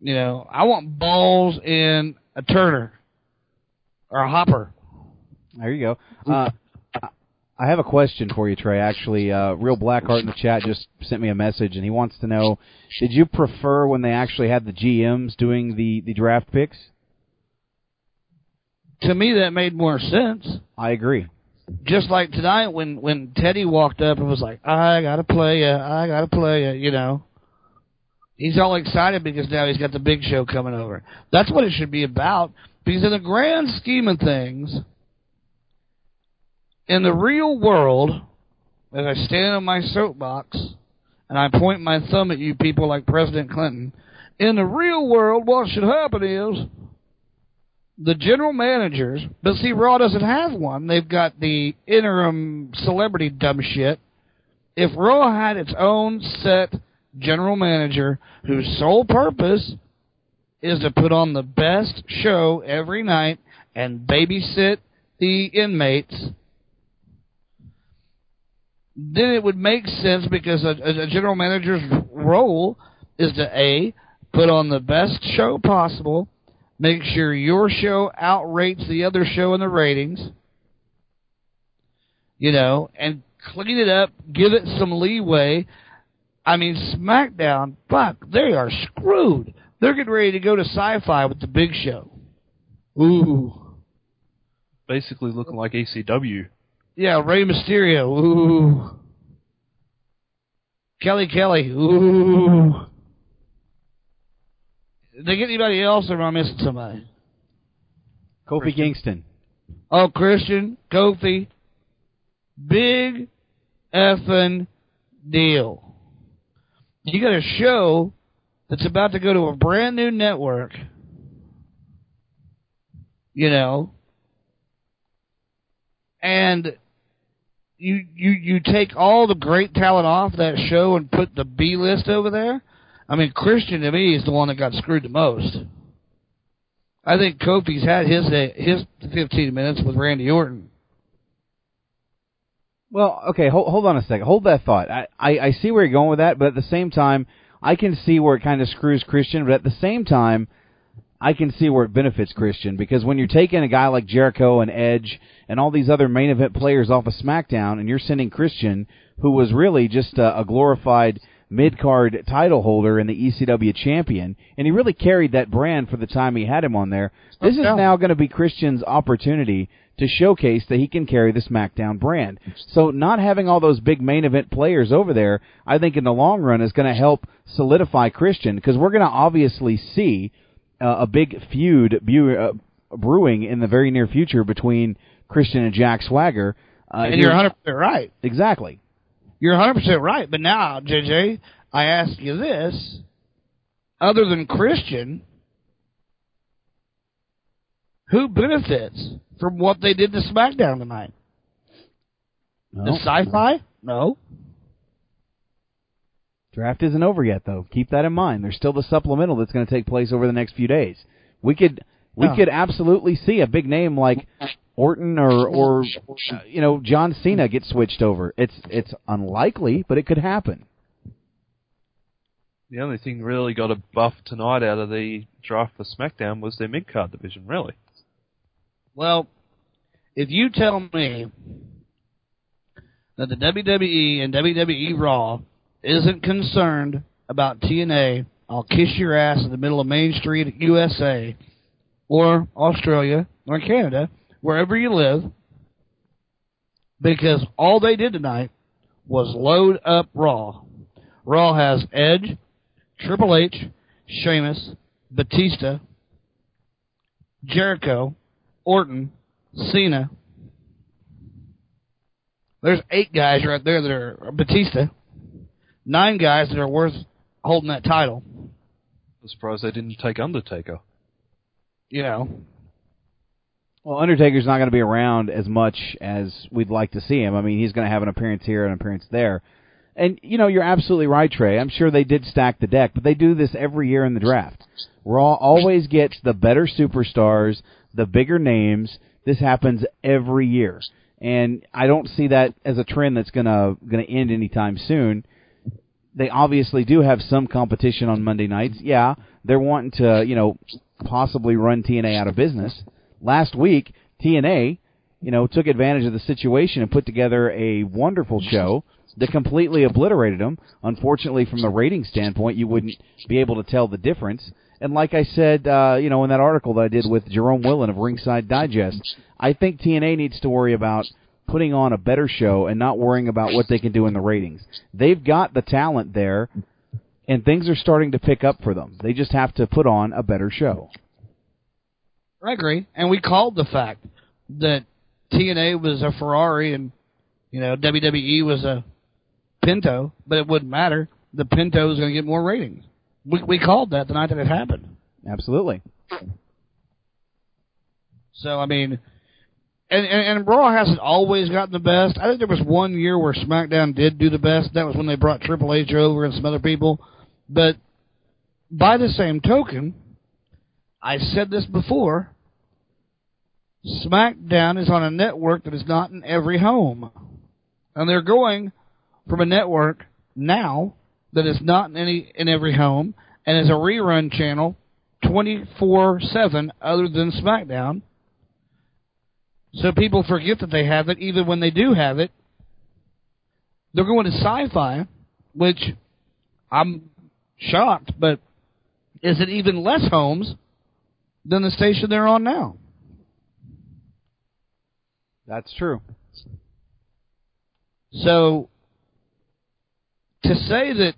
You know, I want balls in a Turner or a Hopper. There you go. Uh, I- have a question for you, Trey. Actually, uh, Real Blackheart in the chat just sent me a message, and he wants to know: Did you prefer when they actually had the GMs doing the the draft picks? To me, that made more sense. I agree. Just like tonight when when Teddy walked up and was like, "I gotta play ya, I gotta play ya," you know. He's all excited because now he's got the big show coming over. That's what it should be about. Because in the grand scheme of things, in the real world, as I stand on my soapbox and I point my thumb at you people like President Clinton, in the real world, what should happen is the general managers, but see, Raw doesn't have one. They've got the interim celebrity dumb shit. If Raw had its own set general manager whose sole purpose is to put on the best show every night and babysit the inmates, then it would make sense because a, a general manager's role is to A, put on the best show possible, make sure your show outrates the other show in the ratings, you know, and clean it up, give it some leeway. I mean, SmackDown, fuck, they are screwed. They're getting ready to go to sci-fi with the big show. Ooh. Basically looking like ECW. Yeah, Rey Mysterio. Ooh. Kelly Kelly. Ooh. Did they get anybody else or am I missing somebody? Kofi Kingston. Oh, Christian, Kofi. Big effing deal. You got a show that's about to go to a brand new network. You know. And you you you take all the great talent off that show and put the B list over there. I mean, Christian to me is the one that got screwed the most. I think Kofi's had his uh, his 15 minutes with Randy Orton. Well, okay, hold, hold on a second. Hold that thought. I, I, I see where you're going with that, but at the same time, I can see where it kind of screws Christian, but at the same time, I can see where it benefits Christian because when you're taking a guy like Jericho and Edge and all these other main event players off of SmackDown and you're sending Christian, who was really just a, a glorified mid card title holder and the ECW champion, and he really carried that brand for the time he had him on there. This is now going to be Christian's opportunity to showcase that he can carry the SmackDown brand. So not having all those big main event players over there, I think in the long run is going to help solidify Christian because we're going to obviously see uh, a big feud bu- uh, brewing in the very near future between Christian and Jack Swagger. Uh, and you're 100 percent right. exactly. You're 100 percent right. But now, JJ, I ask you this: other than Christian, who benefits from what they did to SmackDown tonight? No. The Sci-Fi? No. Draft isn't over yet, though. Keep that in mind. There's still the supplemental that's going to take place over the next few days. We could we Yeah. could absolutely see a big name like Orton or or you know John Cena get switched over. It's it's unlikely, but it could happen. The only thing really got a buff tonight out of the draft for SmackDown was their mid card division, really. Well, if you tell me that the WWE and WWE Raw isn't concerned about TNA, I'll kiss your ass in the middle of Main Street USA or Australia or Canada, wherever you live, because all they did tonight was load up Raw. Raw has Edge, Triple H, Sheamus, Batista, Jericho, Orton, Cena. There's eight guys right there that are Batista. Nine guys that are worth holding that title. I'm surprised they didn't take Undertaker. You know, Well, Undertaker's not going to be around as much as we'd like to see him. I mean, he's going to have an appearance here, and an appearance there. And, you know, you're absolutely right, Trey. I'm sure they did stack the deck, but they do this every year in the draft. Raw always gets the better superstars, the bigger names. This happens every year. And I don't see that as a trend that's going to end anytime soon. They obviously do have some competition on Monday nights. Yeah, they're wanting to, you know, possibly run TNA out of business. Last week, TNA, you know, took advantage of the situation and put together a wonderful show that completely obliterated them. Unfortunately, from the rating standpoint, you wouldn't be able to tell the difference. And like I said, uh, you know, in that article that I did with Jerome Willen of Ringside Digest, I think TNA needs to worry about putting on a better show and not worrying about what they can do in the ratings. They've got the talent there, and things are starting to pick up for them. They just have to put on a better show. I agree. And we called the fact that TNA was a Ferrari and, you know, WWE was a Pinto, but it wouldn't matter. The Pinto was going to get more ratings. We, we called that the night that it happened. Absolutely. So, I mean, and, and, and Raw hasn't always gotten the best. I think there was one year where SmackDown did do the best. That was when they brought Triple H over and some other people. But by the same token, I said this before. SmackDown is on a network that is not in every home. And they're going from a network now that is not in any in every home and is a rerun channel 24/7 other than SmackDown. So people forget that they have it even when they do have it. They're going to Sci-Fi, which I'm shocked, but is it even less homes than the station they're on now? That's true. So to say that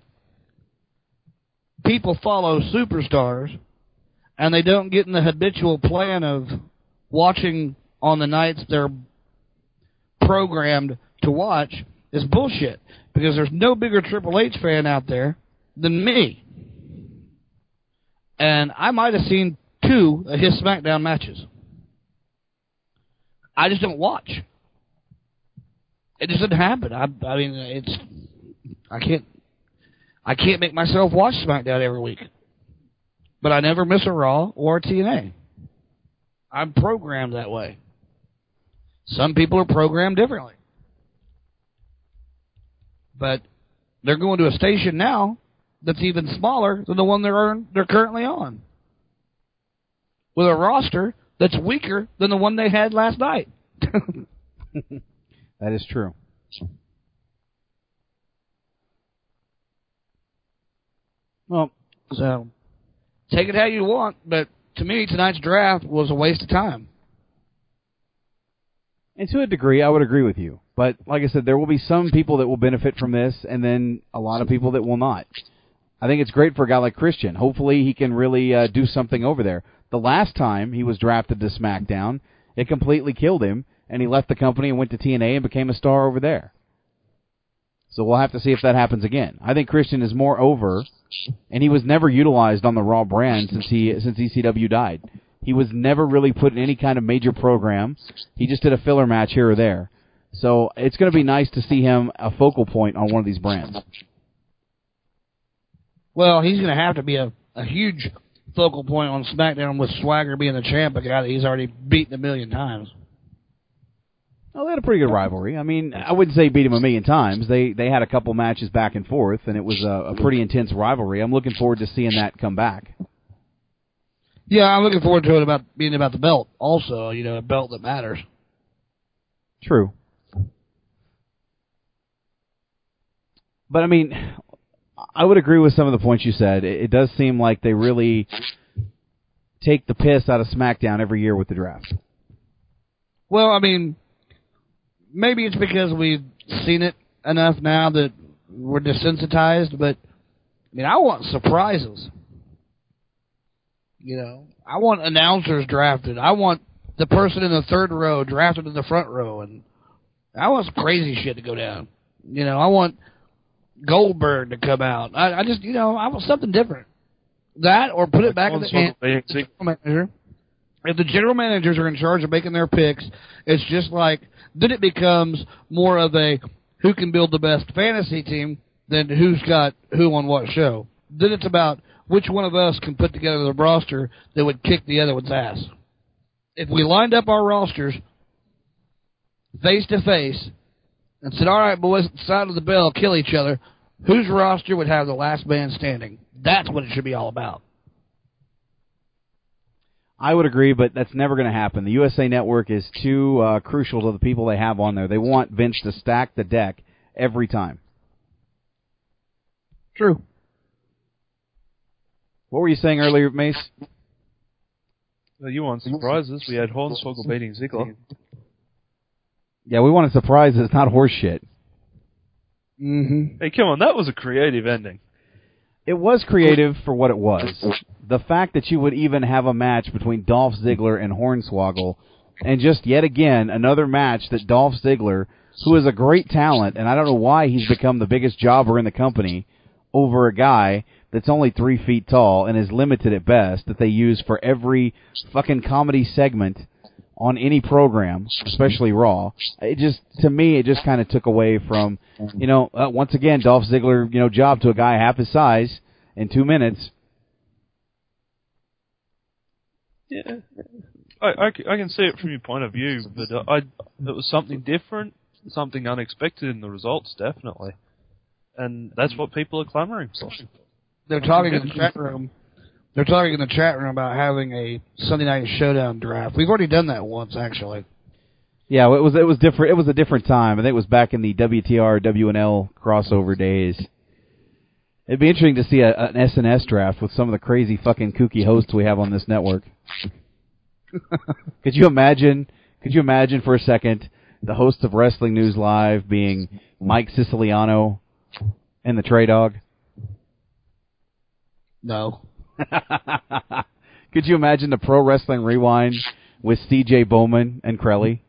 people follow superstars and they don't get in the habitual plan of watching on the nights they're programmed to watch is bullshit because there's no bigger Triple H fan out there than me. And I might have seen two of his SmackDown matches. I just don't watch. It just doesn't happen. I, I mean, it's I can't I can't make myself watch SmackDown every week. But I never miss a Raw or a TNA. I'm programmed that way. Some people are programmed differently. But they're going to a station now that's even smaller than the one they're they're currently on. With a roster that's weaker than the one they had last night. [LAUGHS] That is true. Well, So take it how you want, but to me tonight's draft was a waste of time. And to a degree, I would agree with you. But like I said, there will be some people that will benefit from this, and then a lot of people that will not. I think it's great for a guy like Christian. Hopefully, he can really uh, do something over there. The last time he was drafted to SmackDown, it completely killed him, and he left the company and went to TNA and became a star over there. So we'll have to see if that happens again. I think Christian is more over, and he was never utilized on the Raw brand since he since ECW died. He was never really put in any kind of major program. He just did a filler match here or there. So it's going to be nice to see him a focal point on one of these brands. Well, he's going to have to be a, a huge focal point on SmackDown with Swagger being the champ, a guy that he's already beaten a million times. Well, they had a pretty good rivalry. I mean, I wouldn't say beat him a million times. They they had a couple matches back and forth, and it was a, a pretty intense rivalry. I'm looking forward to seeing that come back. Yeah, I'm looking forward to it about being about the belt. Also, you know, a belt that matters. True. But I mean, I would agree with some of the points you said. It, it does seem like they really take the piss out of SmackDown every year with the draft. Well, I mean, maybe it's because we've seen it enough now that we're desensitized, but I mean, I want surprises. You know, I want announcers drafted. I want the person in the third row drafted in the front row, and I want some crazy shit to go down. You know, I want Goldberg to come out. I, I just, you know, I want something different. That or put it back in the hand manager. If the general managers are in charge of making their picks, it's just like then it becomes more of a who can build the best fantasy team than who's got who on what show. Then it's about which one of us can put together the roster that would kick the other one's ass. If we lined up our rosters face to face and said, "All right, boys, side of the bell, kill each other," whose roster would have the last man standing? That's what it should be all about. I would agree, but that's never going to happen. The USA Network is too uh, crucial to the people they have on there. They want Vince to stack the deck every time. True. What were you saying earlier, Mace? Well, you want surprises? We had Hornswoggle beating Ziggler. Yeah, we wanted surprises, It's not horse shit. Mm-hmm. Hey, come on, that was a creative ending. It was creative for what it was. The fact that you would even have a match between Dolph Ziggler and Hornswoggle, and just yet again another match that Dolph Ziggler, who is a great talent, and I don't know why he's become the biggest jobber in the company, over a guy that's only three feet tall and is limited at best, that they use for every fucking comedy segment on any program, especially Raw. It just, to me, it just kind of took away from, you know, uh, once again, Dolph Ziggler, you know, job to a guy half his size in two minutes. Yeah, I I can see it from your point of view, but uh, I it was something different, something unexpected in the results, definitely, and that's what people are clamoring for. They're talking in the chat room. They're talking in the chat room about having a Sunday Night Showdown draft. We've already done that once, actually. Yeah, it was it was different. It was a different time. I think it was back in the WTR WNL crossover days. It'd be interesting to see a, an SNS draft with some of the crazy fucking kooky hosts we have on this network. [LAUGHS] could you imagine? Could you imagine for a second the host of Wrestling News Live being Mike Siciliano and the Trey Dog? No. [LAUGHS] Could you imagine the Pro Wrestling Rewind with C.J. Bowman and Crelly?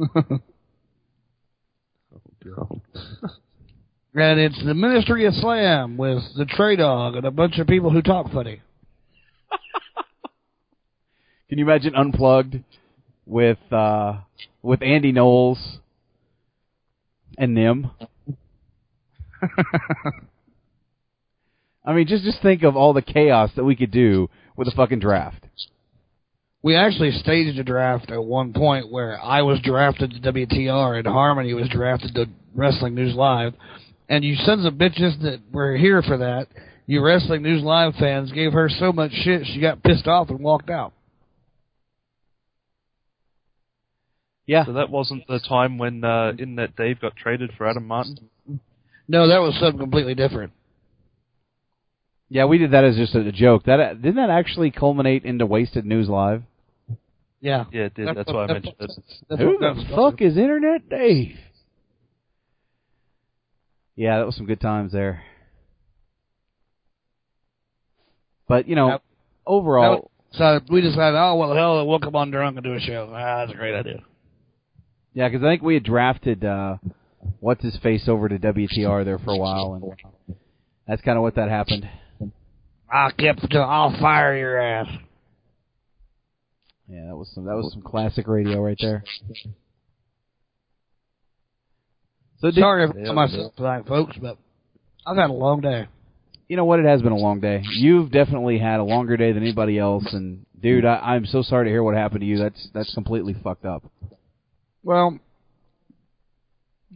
Oh, God. and it's the Ministry of Slam with the Trey Dog and a bunch of people who talk funny. [LAUGHS] Can you imagine Unplugged with uh, with Andy Knowles and Nim? [LAUGHS] I mean, just just think of all the chaos that we could do with a fucking draft. We actually staged a draft at one point where I was drafted to WTR and Harmony was drafted to Wrestling News Live. And you sons of bitches that were here for that, you Wrestling News Live fans gave her so much shit she got pissed off and walked out. Yeah, So that wasn't the time when uh, Internet Dave got traded for Adam Martin. No, that was something completely different. Yeah, we did that as just a joke. That didn't that actually culminate into Wasted News Live? Yeah. Yeah, it did. That's why I mentioned it. That's Who the was fuck is Internet Dave? Yeah, that was some good times there. But you know, Yep. overall, So we decided, oh well, hell, we'll come on drunk and do a show. Ah, that's a great idea. yeah, because I think we had drafted uh, what's his face over to WTR there for a while, and that's kind of what that happened. I'll keep, I'll fire your ass. Yeah, that was some that was some classic radio right there. So did, Sorry for myself tonight, folks, but I've had a long day. you know what? It has been a long day. You've definitely had a longer day than anybody else, and dude, I, I'm so sorry to hear what happened to you. That's that's completely fucked up. Well,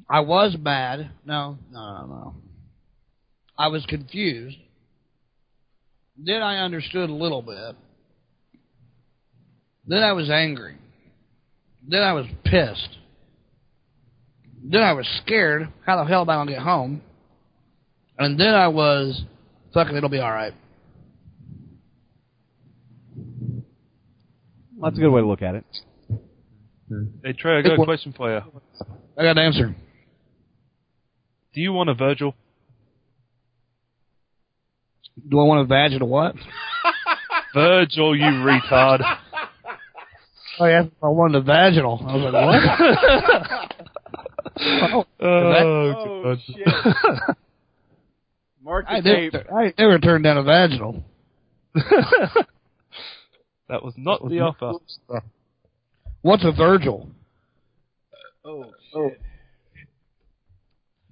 I was mad. No, no, no, no. I was confused. Then I understood a little bit. Then I was angry. Then I was pissed. Then I was scared. How the hell am I going to get home? And then I was, fuck it, it'll be alright. That's a good way to look at it. Hey Trey, I got a question for you. I got an answer. Do you want a Virgil? Do I want a vaginal what? [LAUGHS] Virgil, you retard. Oh yeah, I wanted a vaginal. I was like, what? [LAUGHS] Oh, oh, Oh, God. Mark I never, I never turned down a vaginal. [LAUGHS] that was not the offer. What's a Virgil? Oh, oh shit!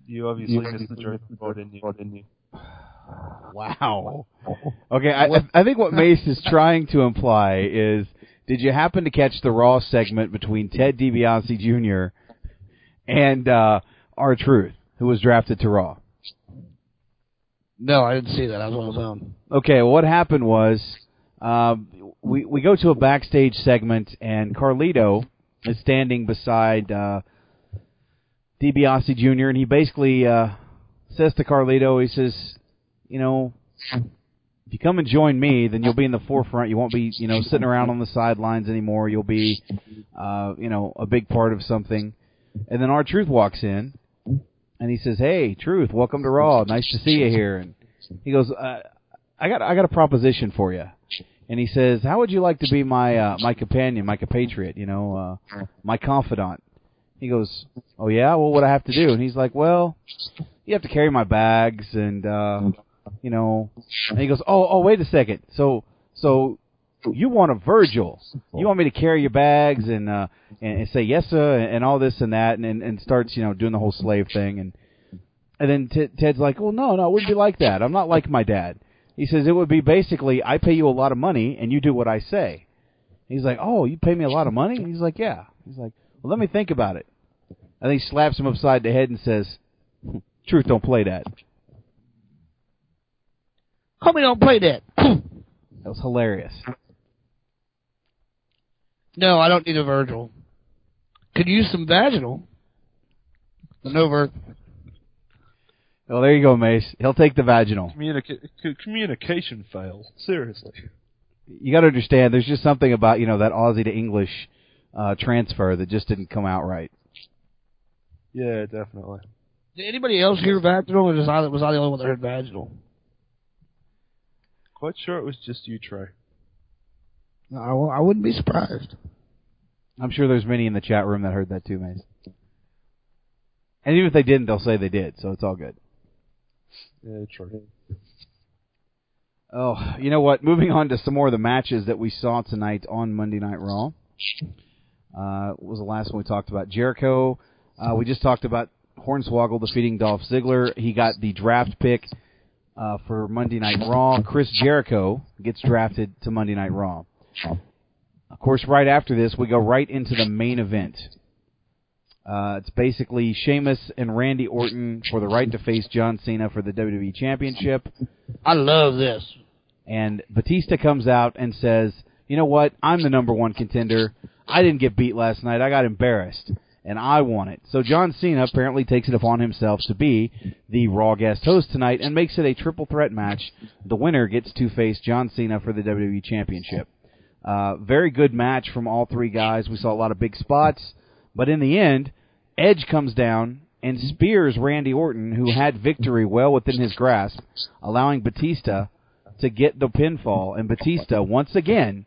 You obviously missed the joke before, didn't you? Didn't you? Wow. [LAUGHS] Okay, I, I- think what Mace is trying to imply is, did you happen to catch the Raw segment between Ted DiBiase Jr. and uh, R-Truth, who was drafted to Raw? No, I didn't see that. I was on own. Okay, well, what happened was um, we we go to a backstage segment, and Carlito is standing beside uh, DiBiase Jr. and he basically uh, says to Carlito, he says, you know, if you come and join me, then you'll be in the forefront. You won't be, you know, sitting around on the sidelines anymore. You'll be, uh, you know, a big part of something. And then R-Truth walks in, and he says, "Hey, Truth, welcome to Raw. Nice to see you here." And he goes, uh, "I got, I got a proposition for you." And he says, "How would you like to be my, uh, my companion, my compatriot? You know, uh, my confidant?" He goes, "Oh yeah, well, what I have to do?" And he's like, "Well, you have to carry my bags, and uh, you know." And he goes, "Oh, oh, wait a second. So, so you want a Virgil? You want me to carry your bags and uh, and, and say yes sir and, and all this and that, and, and and starts you know doing the whole slave thing, and and then T- Ted's like, "Well, no, no, it wouldn't be like that. I'm not like my dad." He says it would be basically I pay you a lot of money and you do what I say. He's like, "Oh, you pay me a lot of money?" And he's like, "Yeah." He's like, "Well, let me think about it." And he slaps him upside the head and says, "Truth, don't play that." Homie, don't play that. That was hilarious. No, I don't need a Virgil. Could use some vaginal. But no Vir. Well, there you go, Mace. He'll take the vaginal. Communica- communication fail. Seriously. You got to understand, there's just something about you know that Aussie to English uh, transfer that just didn't come out right. Yeah, definitely. Did anybody else hear vaginal, or was I, was I the only one that heard vaginal? Quite sure it was just you, Trey. No, I, I wouldn't be surprised. I'm sure there's many in the chat room that heard that too, Mace. And even if they didn't, they'll say they did, so it's all good. Yeah, true. Oh, you know what? Moving on to some more of the matches that we saw tonight on Monday Night Raw. Uh, was the last one we talked about? Jericho. Uh, we just talked about Hornswoggle defeating Dolph Ziggler. He got the draft pick uh, for Monday Night Raw. Chris Jericho gets drafted to Monday Night Raw. Of course, right after this, we go right into the main event. Uh, it's basically Sheamus and Randy Orton for the right to face John Cena for the WWE Championship. I love this. And Batista comes out and says, "You know what? I'm the number one contender. I didn't get beat last night. I got embarrassed, and I want it." So John Cena apparently takes it upon himself to be the Raw guest host tonight and makes it a triple threat match. The winner gets to face John Cena for the WWE Championship. Uh, very good match from all three guys. We saw a lot of big spots, but in the end, Edge comes down and spears Randy Orton, who had victory well within his grasp, allowing Batista to get the pinfall. And Batista, once again,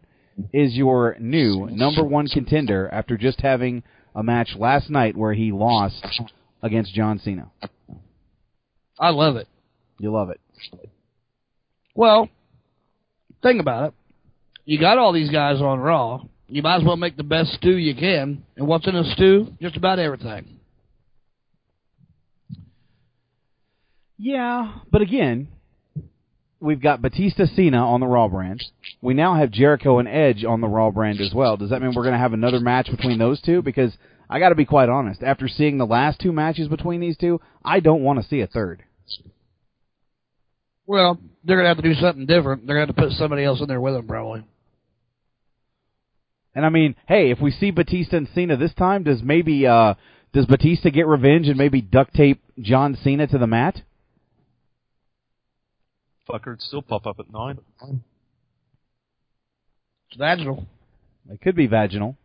is your new number one contender after just having a match last night where he lost against John Cena. I love it. You love it. Well, think about it. You got all these guys on Raw. You might as well make the best stew you can. And what's in a stew? Just about everything. Yeah, but again, we've got Batista Cena on the Raw brand. We now have Jericho and Edge on the Raw brand as well. Does that mean we're going to have another match between those two? Because I got to be quite honest, after seeing the last two matches between these two, I don't want to see a third. Well, they're going to have to do something different. They're going to have to put somebody else in there with them, probably. And I mean, hey, if we see Batista and Cena this time, does maybe uh does Batista get revenge and maybe duct tape John Cena to the mat? Fucker would still pop up at nine. It's vaginal. It could be vaginal.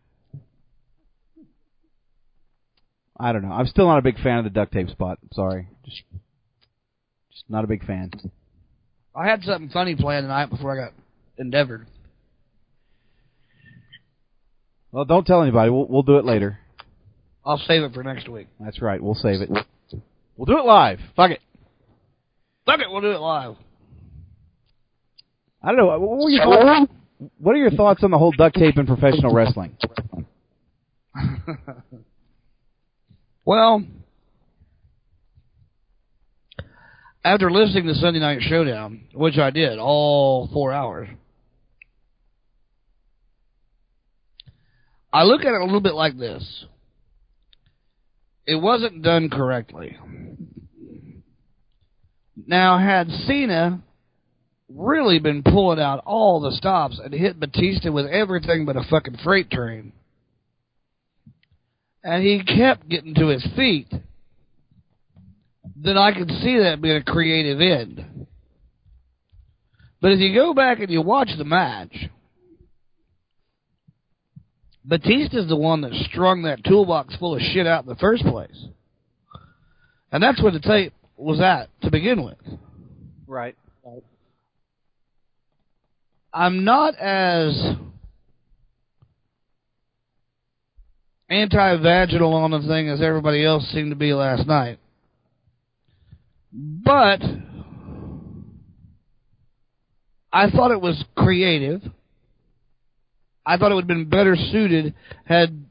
I don't know. I'm still not a big fan of the duct tape spot. Sorry, just, just not a big fan. I had something funny planned tonight before I got endeavored. Well, don't tell anybody. We'll we'll do it later. I'll save it for next week. That's right. We'll save it. We'll do it live. Fuck it. Fuck it, we'll do it live. I don't know. What, were thoughts, what are your thoughts on the whole duct tape in professional [LAUGHS] wrestling? Well, after listening to Sunday Night Showdown, which I did all four hours, I look at it a little bit like this. It wasn't done correctly. Now, had Cena really been pulling out all the stops and hit Batista with everything but a fucking freight train, and he kept getting to his feet, then I could see that being a creative end. But if you go back and you watch the match, Batista's the one that strung that toolbox full of shit out in the first place. And that's where the tape was at to begin with. Right. I'm not as anti-vaginal on the thing as everybody else seemed to be last night. But I thought it was creative. I thought it would have been better suited had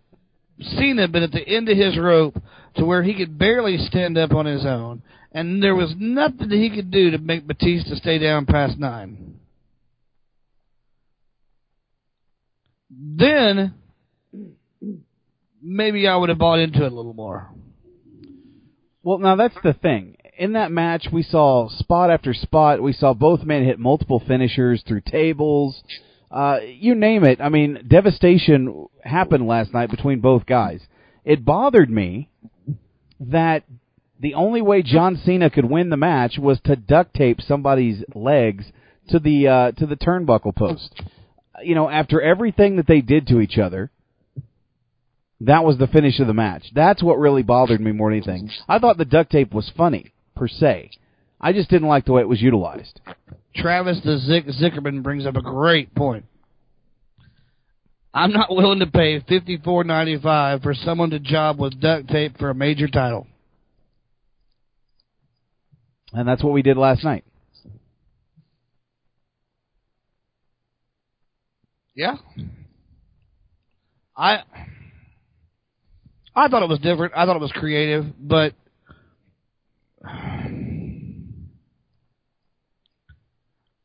Cena been at the end of his rope to where he could barely stand up on his own, and there was nothing that he could do to make Batista stay down past nine. Then maybe I would have bought into it a little more. Well, now that's the thing. In that match, we saw spot after spot. We saw both men hit multiple finishers through tables. Uh, you name it. I mean, devastation happened last night between both guys. It bothered me that the only way John Cena could win the match was to duct tape somebody's legs to the uh, to the turnbuckle post. You know, after everything that they did to each other, that was the finish of the match. That's what really bothered me more than anything. I thought the duct tape was funny per se. I just didn't like the way it was utilized. Travis the Zick Zickerman brings up a great point. I'm not willing to pay fifty four ninety five for someone to job with duct tape for a major title. And that's what we did last night. Yeah. I I thought it was different. I thought it was creative, but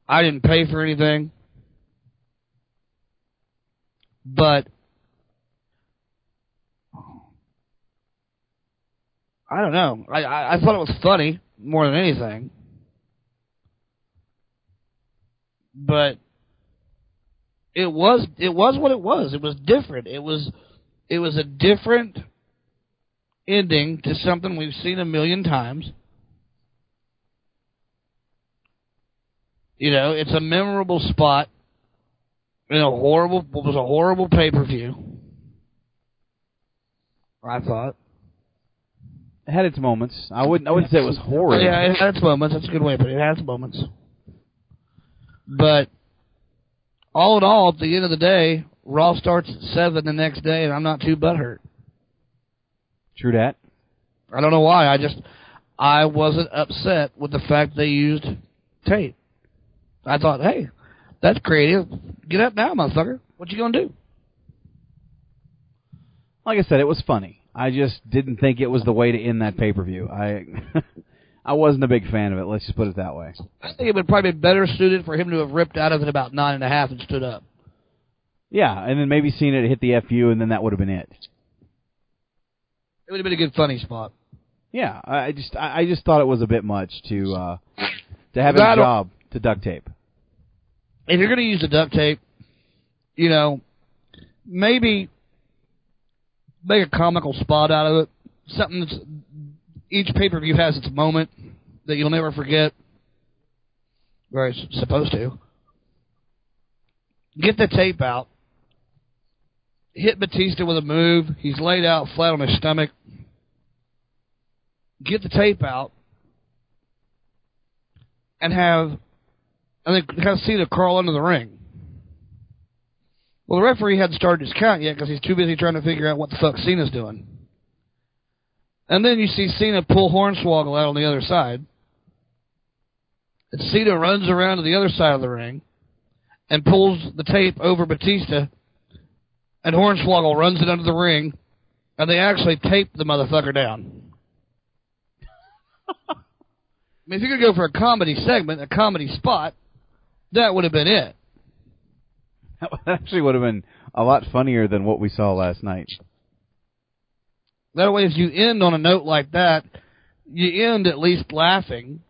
I didn't pay for anything. But I don't know. I, I I thought it was funny more than anything. But it was it was what it was. It was different. It was it was a different ending to something we've seen a million times. You know, it's a memorable spot in a horrible it was a horrible pay per view. I thought. It had its moments. I wouldn't I wouldn't say it was horrible. Yeah, it had its moments. That's a good way, but it had its moments. But all in all, at the end of the day, Raw starts at seven the next day, and I'm not too butthurt. True that. I don't know why. I just I wasn't upset with the fact they used tape. I thought, hey, that's creative. Get up now, motherfucker. What you gonna do? Like I said, it was funny. I just didn't think it was the way to end that pay per view. I [LAUGHS] I wasn't a big fan of it. Let's just put it that way. I think it would probably be better suited for him to have ripped out of it about nine and a half and stood up. Yeah, and then maybe Cena hit the FU, and then that would have been it. It would have been a good funny spot. Yeah, I just I just thought it was a bit much to uh to have That'll- job to duct tape. if you're going to use the duct tape, you know, maybe make a comical spot out of it. Something that's each pay per view has its moment that you'll never forget. Or it's supposed to. Get the tape out hit Batista with a move. He's laid out flat on his stomach. Get the tape out and have and then kind of see the crawl under the ring. Well, the referee hadn't started his count yet because he's too busy trying to figure out what the fuck Cena's doing. And then you see Cena pull Hornswoggle out on the other side. And Cena runs around to the other side of the ring and pulls the tape over Batista. And Hornswoggle runs it under the ring. And they actually tape the motherfucker down. I mean, if you could go for a comedy segment, a comedy spot, that would have been it. [LAUGHS] That actually would have been a lot funnier than what we saw last night. That way, if you end on a note like that, you end at least laughing.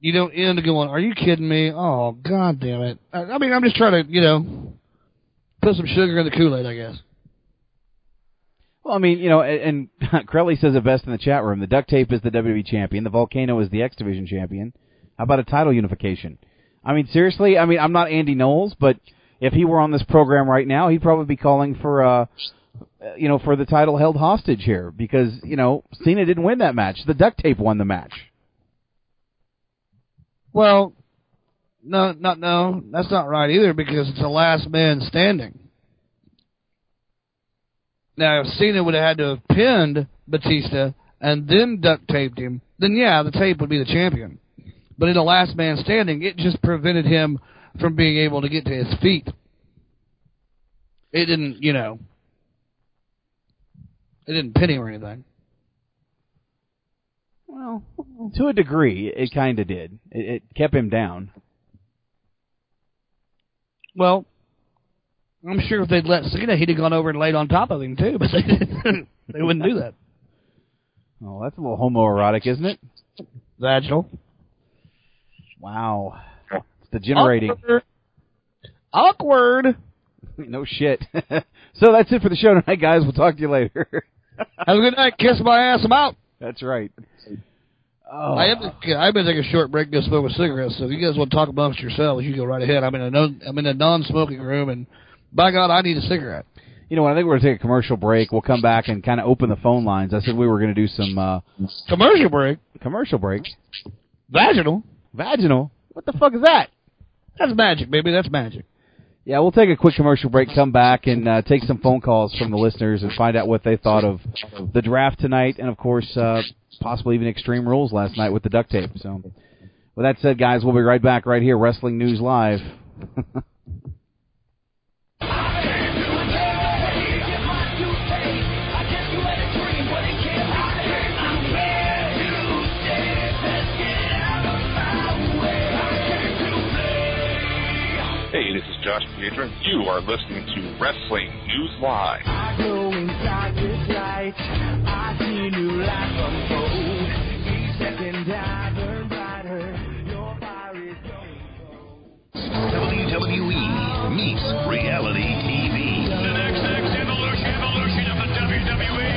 You don't end going, "Are you kidding me?" Oh, god damn it! I, I mean, I'm just trying to, you know, put some sugar in the Kool Aid, I guess. Well, I mean, you know, and, [LAUGHS] Crowley says it best in the chat room. The duct tape is the WWE champion. The volcano is the X Division champion. How about a title unification? I mean, seriously. I mean, I'm not Andy Knowles, but if he were on this program right now, he'd probably be calling for, uh, Uh, you know, for the title held hostage here because you know Cena didn't win that match. The duct tape won the match. Well, no, not no, that's not right either because it's the last man standing. Now, if Cena would have had to have pinned Batista and then duct taped him, then yeah, the tape would be the champion. But in the last man standing, it just prevented him from being able to get to his feet. It didn't, you know, it didn't pin him or anything. Well, to a degree, it kind of did. It, it kept him down. Well, I'm sure if they'd let Cena, he'd have gone over and laid on top of him too, but [LAUGHS] they didn't. they wouldn't do that. Oh, that's a little homoerotic, isn't it? Vaginal. Wow, it's degenerating. Awkward. Awkward. [LAUGHS] no shit. [LAUGHS] so that's it for the show tonight, guys. We'll talk to you later. Have a good night. Kiss my ass. I'm out. that's right. Oh, I am. I'm gonna take a short break. Go smoke a cigarette. So if you guys want to talk amongst yourselves, you go right ahead. I'm in a non, I'm in a non-smoking room, and by God, I need a cigarette. you know what? I think we're gonna take a commercial break. We'll come back and kind of open the phone lines. I said we were gonna do some uh, Commercial break. commercial break. Vaginal. Vaginal. What the fuck is that? That's magic, baby. That's magic. Yeah, we'll take a quick commercial break, come back, and uh, take some phone calls from the listeners and find out what they thought of the draft tonight, and of course, uh, possibly even Extreme Rules last night with the duct tape. So, with that said, guys, we'll be right back right here, Wrestling News Live. [LAUGHS] this is Josh Piedra. You are listening to Wrestling News Live. I go inside this light. I see new life unfold. Each second I burn brighter. Your fire is going WWE meets reality TV. The next evolution, evolution of the WWE.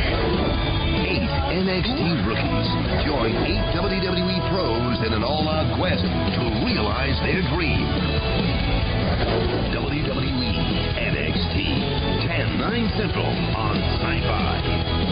Eight NXT rookies join eight WWE pros in an all-out quest to realize their dream. WWE NXT, 10, 9 Central on Syfy.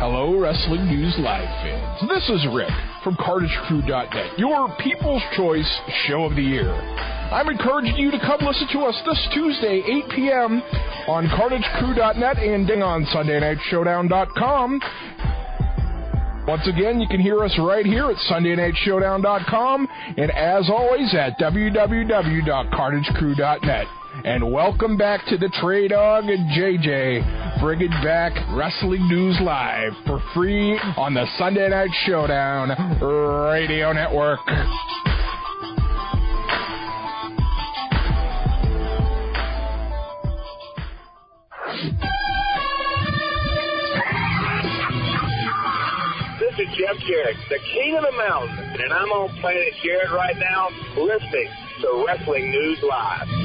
Hello, Wrestling News Live fans. This is Rick from CartageCrew.net, your People's Choice Show of the Year. I'm encouraging you to come listen to us this Tuesday, 8 p.m. on CartageCrew.net and ding on SundayNightShowdown.com. Once again, you can hear us right here at SundayNightShowdown.com and as always at www.cartagecrew.net. And welcome back to the Trey Dog and JJ, bringing back Wrestling News Live for free on the Sunday Night Showdown Radio Network. Jarrett, the king of the mountain, and I'm on Planet Jarrett right now, listening to Wrestling News Live.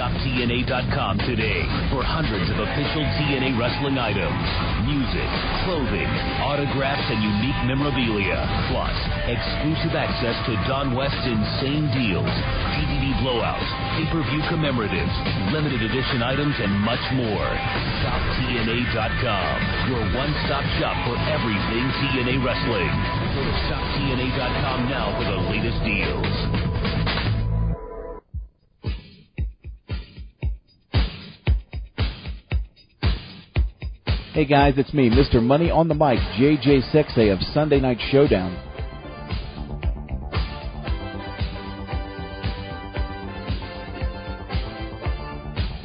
ShopTNA.com today for hundreds of official TNA wrestling items, music, clothing, autographs, and unique memorabilia. Plus, exclusive access to Don West's insane deals, DVD blowouts, pay-per-view commemoratives, limited edition items, and much more. ShopTNA.com, your one-stop shop for everything TNA wrestling. Go to ShopTNA.com now for the latest deals. Hey guys, it's me, Mr. Money on the Mic, JJ Sexay of Sunday Night Showdown.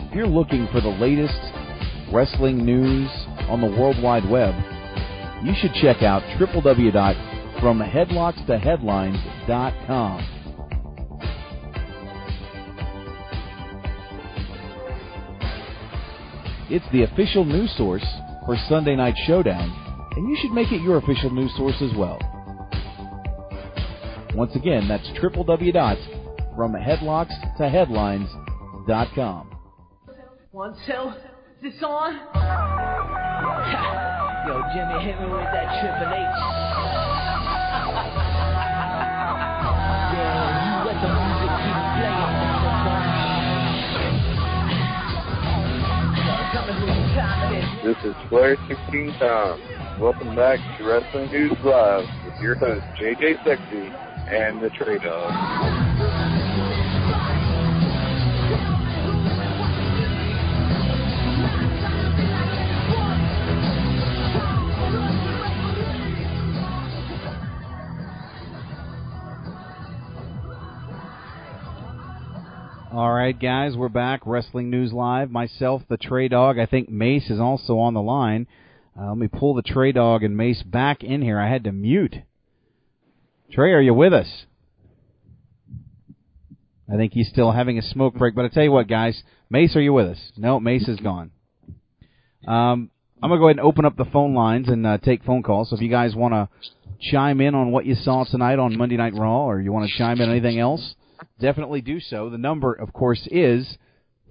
If you're looking for the latest wrestling news on the World Wide Web, you should check out www.fromheadlockstoheadlines.com. It's the official news source for Sunday Night Showdown, and you should make it your official news source as well. Once again, that's www.fromheadlockstoheadlines.com. One, two, is this on? [LAUGHS] Yo, Jimmy, hit me with that Triple H. This is Flair 16 Tom. Welcome back to Wrestling News Live with your host JJ Sexy and the Trey Dog. All right, guys, we're back. Wrestling News Live. Myself, the Trey Dog. I think Mace is also on the line. Uh, let me pull the Trey Dog and Mace back in here. I had to mute. Trey, are you with us? I think he's still having a smoke break. But I tell you what, guys, Mace, are you with us? No, Mace is gone. Um, I'm gonna go ahead and open up the phone lines and uh, take phone calls. So if you guys want to chime in on what you saw tonight on Monday Night Raw, or you want to chime in on anything else, definitely do so. The number, of course, is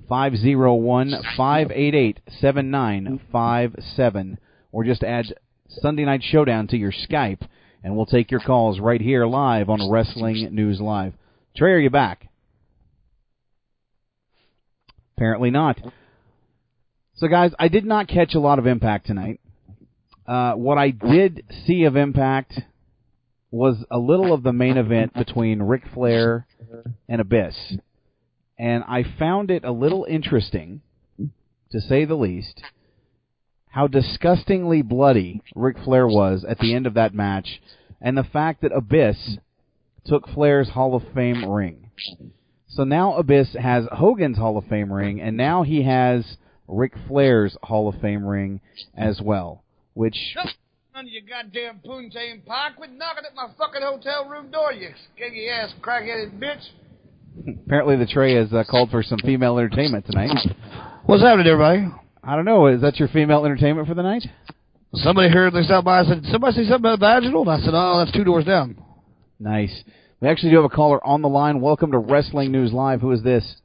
five zero one five eight eight seven nine five seven, or just add Sunday Night Showdown to your Skype, and we'll take your calls right here live on Wrestling News Live. Trey, are you back? Apparently not. So, guys, I did not catch a lot of Impact tonight. Uh, what I did see of Impact was a little of the main event between Ric Flair and Abyss. And I found it a little interesting, to say the least, how disgustingly bloody Ric Flair was at the end of that match, and the fact that Abyss took Flair's Hall of Fame ring. So now Abyss has Hogan's Hall of Fame ring, and now he has Ric Flair's Hall of Fame ring as well, which None of your goddamn poontang pie. Quit knocking at my fucking hotel room door, you skinny ass crackheaded bitch. apparently the Trey has uh, called for some female entertainment tonight. What's happening, everybody? I don't know. Is that your female entertainment for the night? Somebody heard they stopped by and said, somebody see something about vaginal? And I said, oh, that's two doors down. Nice. We actually do have a caller on the line. Welcome to Wrestling News Live. Who is this?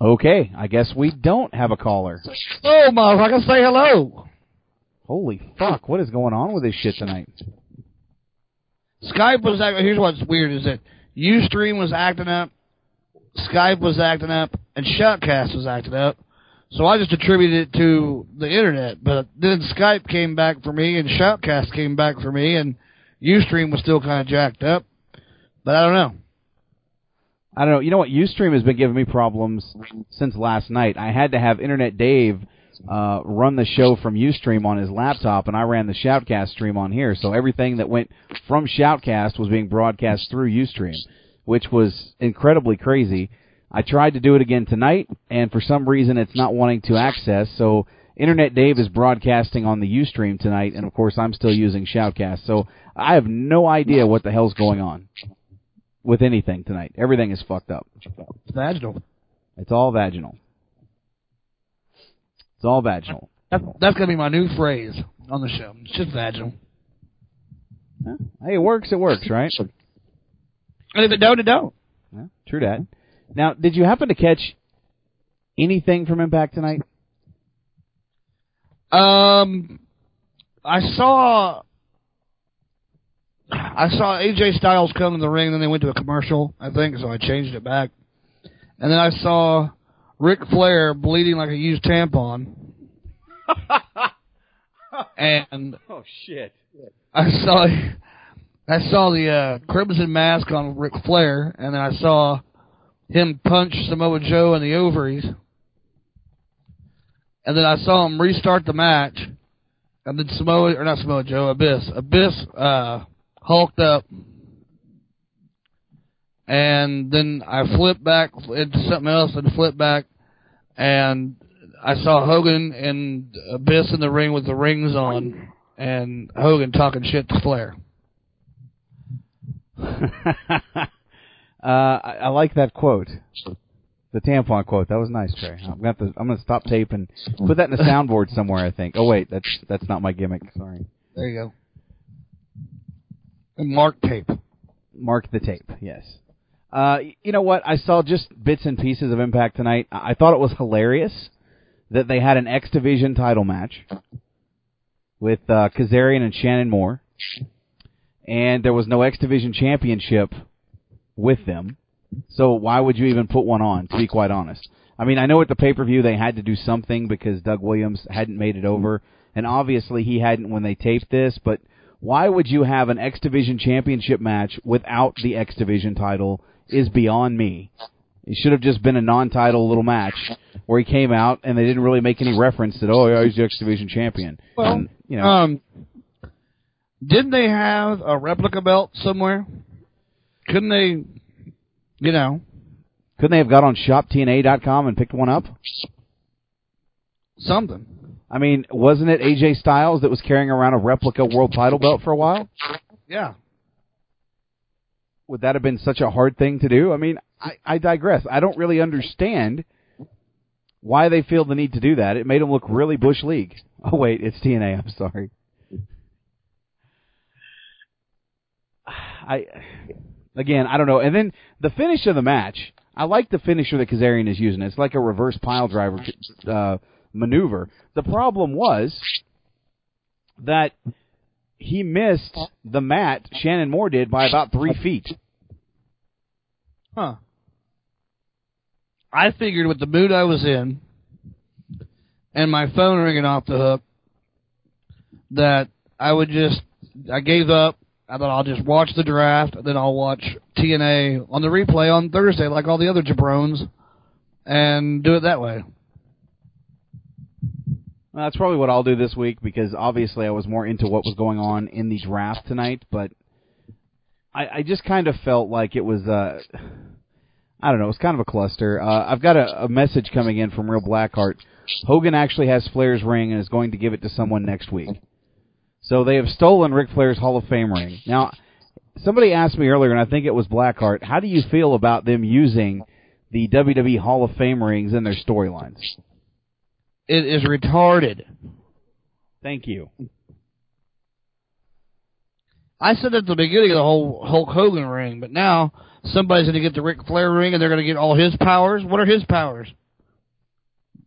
Okay, I guess we don't have a caller. Oh, motherfucker, say hello. Holy fuck, what is going on with this shit tonight? Skype was acting, here's what's weird is that Ustream was acting up, Skype was acting up, and Shoutcast was acting up. So I just attributed it to the internet, but then Skype came back for me and Shoutcast came back for me and Ustream was still kind of jacked up. But I don't know. I don't know. You know what? UStream has been giving me problems since last night. I had to have Internet Dave uh, run the show from UStream on his laptop, and I ran the Shoutcast stream on here. So everything that went from Shoutcast was being broadcast through UStream, which was incredibly crazy. I tried to do it again tonight, and for some reason it's not wanting to access. So Internet Dave is broadcasting on the UStream tonight, and of course I'm still using Shoutcast. So I have no idea what the hell's going on with anything tonight. Everything is fucked up. It's vaginal. It's all vaginal. It's all vaginal. That, that's going to be my new phrase on the show. It's just vaginal. Hey, it works. It works, right? And if it don't, it don't. Yeah, true that. Now, did you happen to catch anything from Impact tonight? Um, I saw I saw AJ Styles come in the ring, then they went to a commercial, I think, so I changed it back. And then I saw Ric Flair bleeding like a used tampon. [LAUGHS] and oh shit! I saw I saw the uh, crimson mask on Ric Flair, and then I saw him punch Samoa Joe in the ovaries. And then I saw him restart the match, and then Samoa or not Samoa Joe, Abyss, Abyss uh, hulked up, and then I flipped back into something else and flipped back, and I saw Hogan and Abyss in the ring with the rings on, and Hogan talking shit to Flair. [LAUGHS] uh, I, I like that quote. The tampon quote. That was nice, Trey. I'm gonna have to, I'm gonna stop tape and put that in a soundboard somewhere. I think. Oh wait, that's that's not my gimmick. Sorry. There you go. Mark tape. Mark the tape. Yes. Uh, you know what? I saw just bits and pieces of Impact tonight. I I thought it was hilarious that they had an X Division title match with uh, Kazarian and Shannon Moore, and there was no X Division championship with them. So why would you even put one on? To be quite honest, I mean, I know at the pay per view they had to do something because Doug Williams hadn't made it over, and obviously he hadn't when they taped this. But why would you have an X Division championship match without the X Division title? Is beyond me. It should have just been a non-title little match where he came out and they didn't really make any reference that oh yeah he's the X Division champion. Well, And, you know, um, didn't they have a replica belt somewhere? Couldn't they, you know, couldn't they have got on ShopTNA.com and picked one up? something? I mean, wasn't it AJ Styles that was carrying around a replica world title belt for a while? Yeah. Would that have been such a hard thing to do? I mean, I, I digress. I don't really understand why they feel the need to do that. It made them look really bush league. [LAUGHS] Oh wait, it's TNA. I'm sorry. I again, I don't know. And then the finish of the match, I like the finisher that Kazarian is using. It's like a reverse pile driver uh, maneuver. The problem was that he missed the mat. Shannon Moore did by about three feet. Huh. I figured with the mood I was in and my phone ringing off the hook that I would just I gave up. I thought I'll just watch the draft, then I'll watch TNA on the replay on Thursday like all the other jabrones and do it that way. Well, that's probably what I'll do this week because obviously I was more into what was going on in the draft tonight, but I, I just kind of felt like it was uh I don't know, it was kind of a cluster. Uh, I've got a, a message coming in from Real Blackheart. Hogan actually has Flair's ring and is going to give it to someone next week. So they have stolen Ric Flair's Hall of Fame ring. Now, somebody asked me earlier, and I think it was Blackheart, how do you feel about them using the WWE Hall of Fame rings in their storylines? It is retarded. Thank you. I said at the beginning of the whole Hulk Hogan ring, but now somebody's going to get the Ric Flair ring and they're going to get all his powers. What are his powers?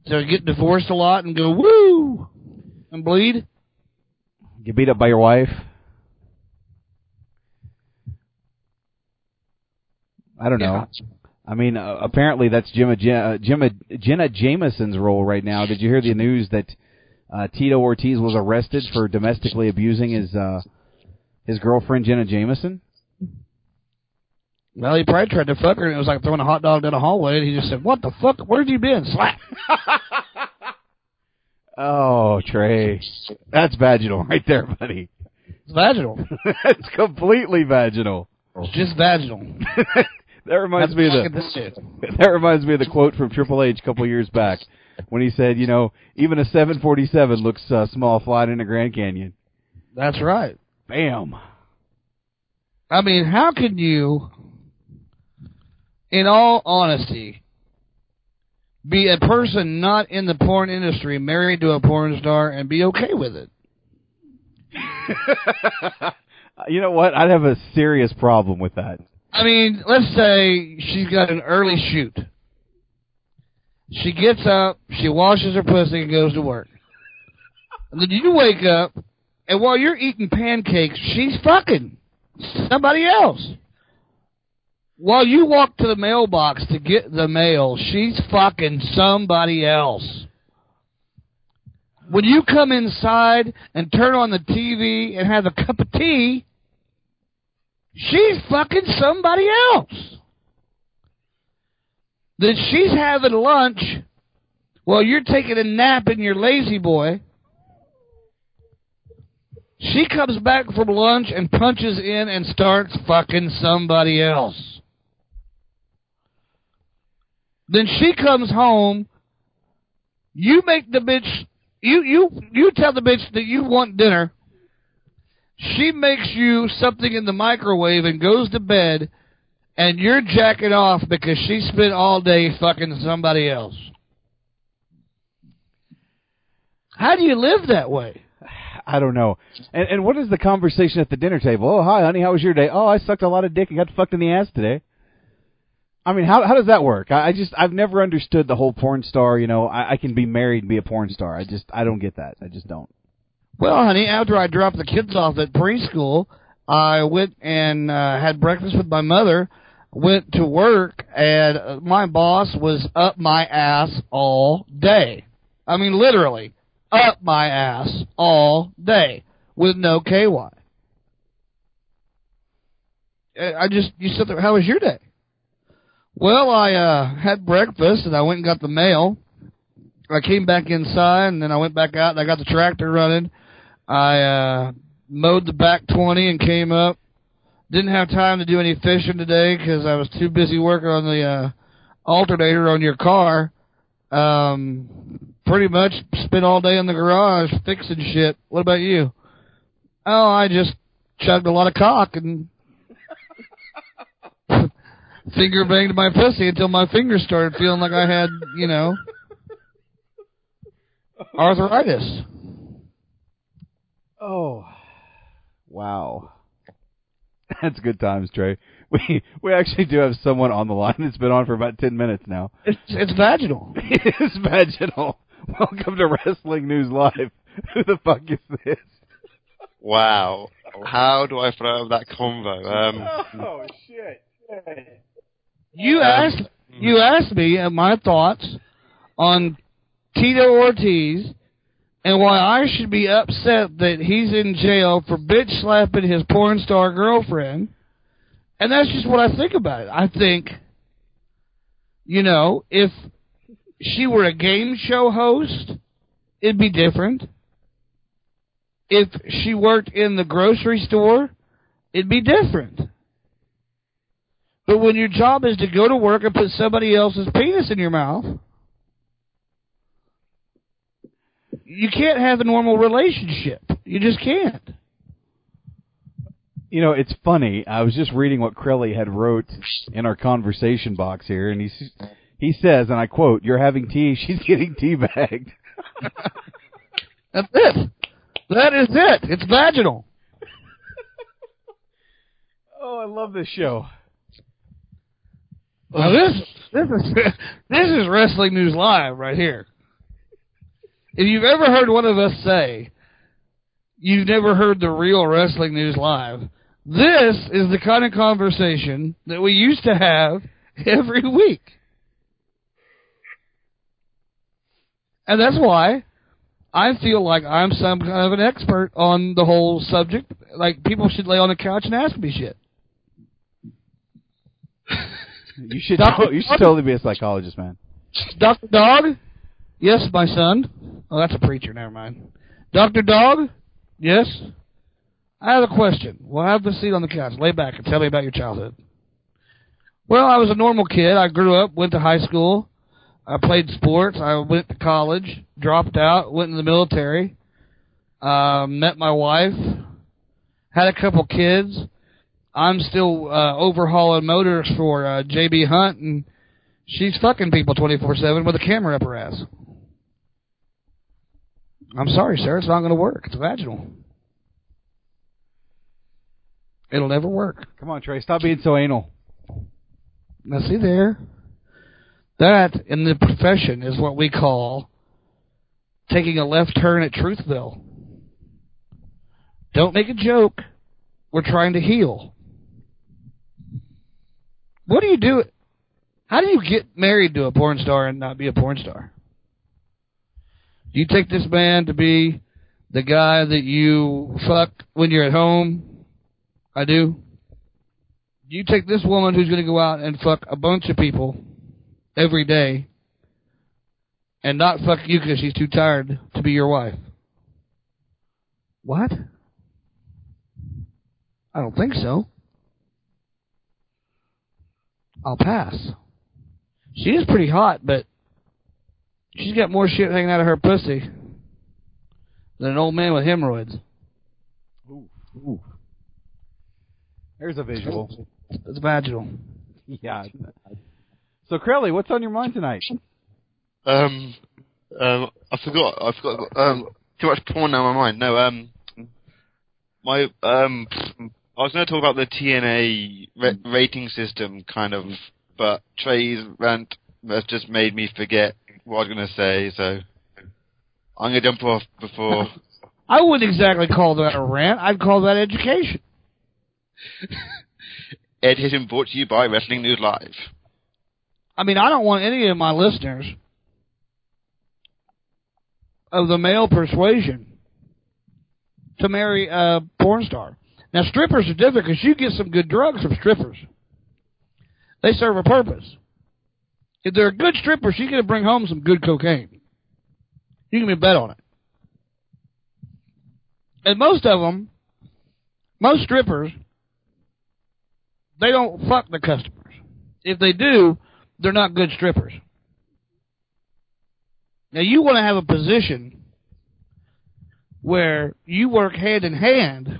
To get divorced a lot and go woo and bleed. Get beat up by your wife? I don't know. I mean, uh, apparently that's Jimma, uh, Jimma, Jenna Jameson's role right now. Did you hear the news that uh, Tito Ortiz was arrested for domestically abusing his uh, his girlfriend Jenna Jameson? Well, he probably tried to fuck her and it was like throwing a hot dog down a hallway and he just said, What the fuck? Where have you been? Slap. [LAUGHS] Oh, Trey, that's vaginal right there, buddy. It's vaginal. [LAUGHS] that's completely vaginal. It's just vaginal. [LAUGHS] that reminds me of the [LAUGHS] that reminds me of the quote from Triple H a couple years back when he said, you know, even a 747 looks uh, small flying in the Grand Canyon. That's right. Bam. I mean, how can you, in all honesty, be a person not in the porn industry married to a porn star and be okay with it? [LAUGHS] you know what? I'd have a serious problem with that. I mean, let's say she's got an early shoot. She gets up, she washes her pussy, and goes to work. And then you wake up, and while you're eating pancakes, she's fucking somebody else. While you walk to the mailbox to get the mail, she's fucking somebody else. When you come inside and turn on the TV and have a cup of tea, she's fucking somebody else. Then she's having lunch while you're taking a nap in your lazy boy. She comes back from lunch and punches in and starts fucking somebody else. Then she comes home. You make the bitch. You you you tell the bitch that you want dinner. She makes you something in the microwave and goes to bed, and you're jacking off because she spent all day fucking somebody else. How do you live that way? [SIGHS] I don't know. And and what is the conversation at the dinner table? Oh, hi, honey, how was your day? Oh, I sucked a lot of dick and got fucked in the ass today. I mean, how how does that work? I, I just I've never understood the whole porn star. You know, I, I can be married and be a porn star. I just I don't get that. I just don't. Well, honey, after I dropped the kids off at preschool, I went and uh, had breakfast with my mother, went to work, and my boss was up my ass all day. I mean, literally, up my ass all day with no KY. Uh, I just, you there, how was your day? Well, I uh had breakfast and I went and got the mail. I came back inside and then I went back out and I got the tractor running. I uh mowed the back 20 and came up. Didn't have time to do any fishing today because I was too busy working on the uh alternator on your car. Um pretty much spent all day in the garage fixing shit. What about you? Oh, I just chugged a lot of cock and [LAUGHS] finger banged my pussy until my fingers started feeling like I had, you know, [LAUGHS] arthritis. Oh, wow. [LAUGHS] That's good times, Trey. [LAUGHS] We we actually do have someone on the line that's been on for about ten minutes now. It's it's vaginal. [LAUGHS] it is vaginal. Welcome to Wrestling News Live. Who the fuck is this? Wow. How do I throw that convo? Um, Oh shit! You asked you asked me uh, my thoughts on Tito Ortiz and why I should be upset that he's in jail for bitch slapping his porn star girlfriend. And that's just what I think about it. I think, you know, if she were a game show host, it'd be different. If she worked in the grocery store, it'd be different. But when your job is to go to work and put somebody else's penis in your mouth, you can't have a normal relationship. You just can't. You know, it's funny. I was just reading what Crowley had wrote in our conversation box here, and he he says, and I quote, "You're having tea. [LAUGHS] She's getting teabagged." [LAUGHS] That's it. That is it. It's vaginal. [LAUGHS] oh, I love this show. Now this this is this is wrestling news live right here. If you've ever heard one of us say you've never heard the real wrestling news live, this is the kind of conversation that we used to have [LAUGHS] every week. And that's why I feel like I'm some kind of an expert on the whole subject. Like people should lay on the couch and ask me shit. You should [LAUGHS] you should totally be a psychologist, man. Dr. Dog? Yes, my son. Oh, that's a preacher. Never mind. Dr. Dog? Yes? I have a question. Well, have the seat on the couch. Lay back and tell me about your childhood. Well, I was a normal kid. I grew up, went to high school. I played sports. I went to college, dropped out, went in the military, uh, met my wife, had a couple kids. I'm still uh, overhauling motors for uh, JB Hunt, and she's fucking people 24/7 with a camera up her ass. I'm sorry, sir. It's not going to work. It's vaginal. It'll never work. Come on, Trey. Stop being so anal. Now, see there? That, in the profession, is what we call taking a left turn at Truthville. Don't make a joke. We're trying to heal. What do you do? How do you get married to a porn star and not be a porn star? Do you take this man to be the guy that you fuck when you're at home? I do. Do you take this woman who's going to go out and fuck a bunch of people every day and not fuck you because she's too tired to be your wife? What? I don't think so. I'll pass. She is pretty hot, but she's got more shit hanging out of her pussy than an old man with hemorrhoids. Ooh. Ooh. There's a visual. It's vaginal. [LAUGHS] Yeah. So, Crowley, what's on your mind tonight? Um, um, I forgot. I forgot. Um, too much porn on my mind. No, um, my um, I was going to talk about the TNA ra- rating system, kind of, but Trey's rant has just made me forget what I was going to say. So I'm going to jump off before. [LAUGHS] I wouldn't exactly call that a rant. I'd call that education. [LAUGHS] Education brought to you by Wrestling News Live. I mean, I don't want any of my listeners of the male persuasion to marry a porn star. Now, strippers are different because you get some good drugs from strippers. They serve a purpose. If they're a good stripper, she's going to bring home some good cocaine. You can be bet on it. And most of them, most strippers, they don't fuck the customers. If they do, they're not good strippers. Now you want to have a position where you work hand in hand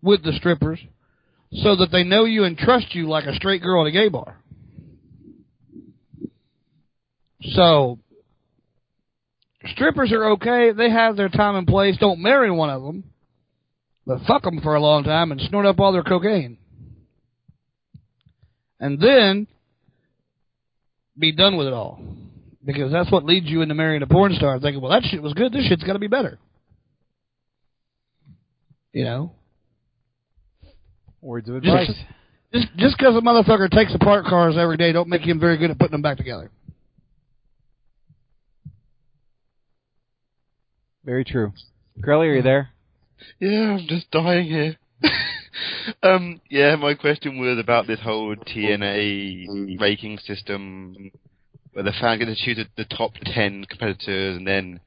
with the strippers so that they know you and trust you like a straight girl at a gay bar. So strippers are okay. They have their time and place. Don't marry one of them, but fuck them for a long time and snort up all their cocaine. And then be done with it all. Because that's what leads you into marrying a porn star, thinking, well, that shit was good. This shit's got to be better. You know? Words of advice. Just just just because a motherfucker takes apart cars every day, don't make him very good at putting them back together. Very true. Crowley, are you there? Yeah, I'm just dying here. [LAUGHS] um, yeah, my question was about this whole TNA ranking system, where the fans get to choose the top ten competitors, and then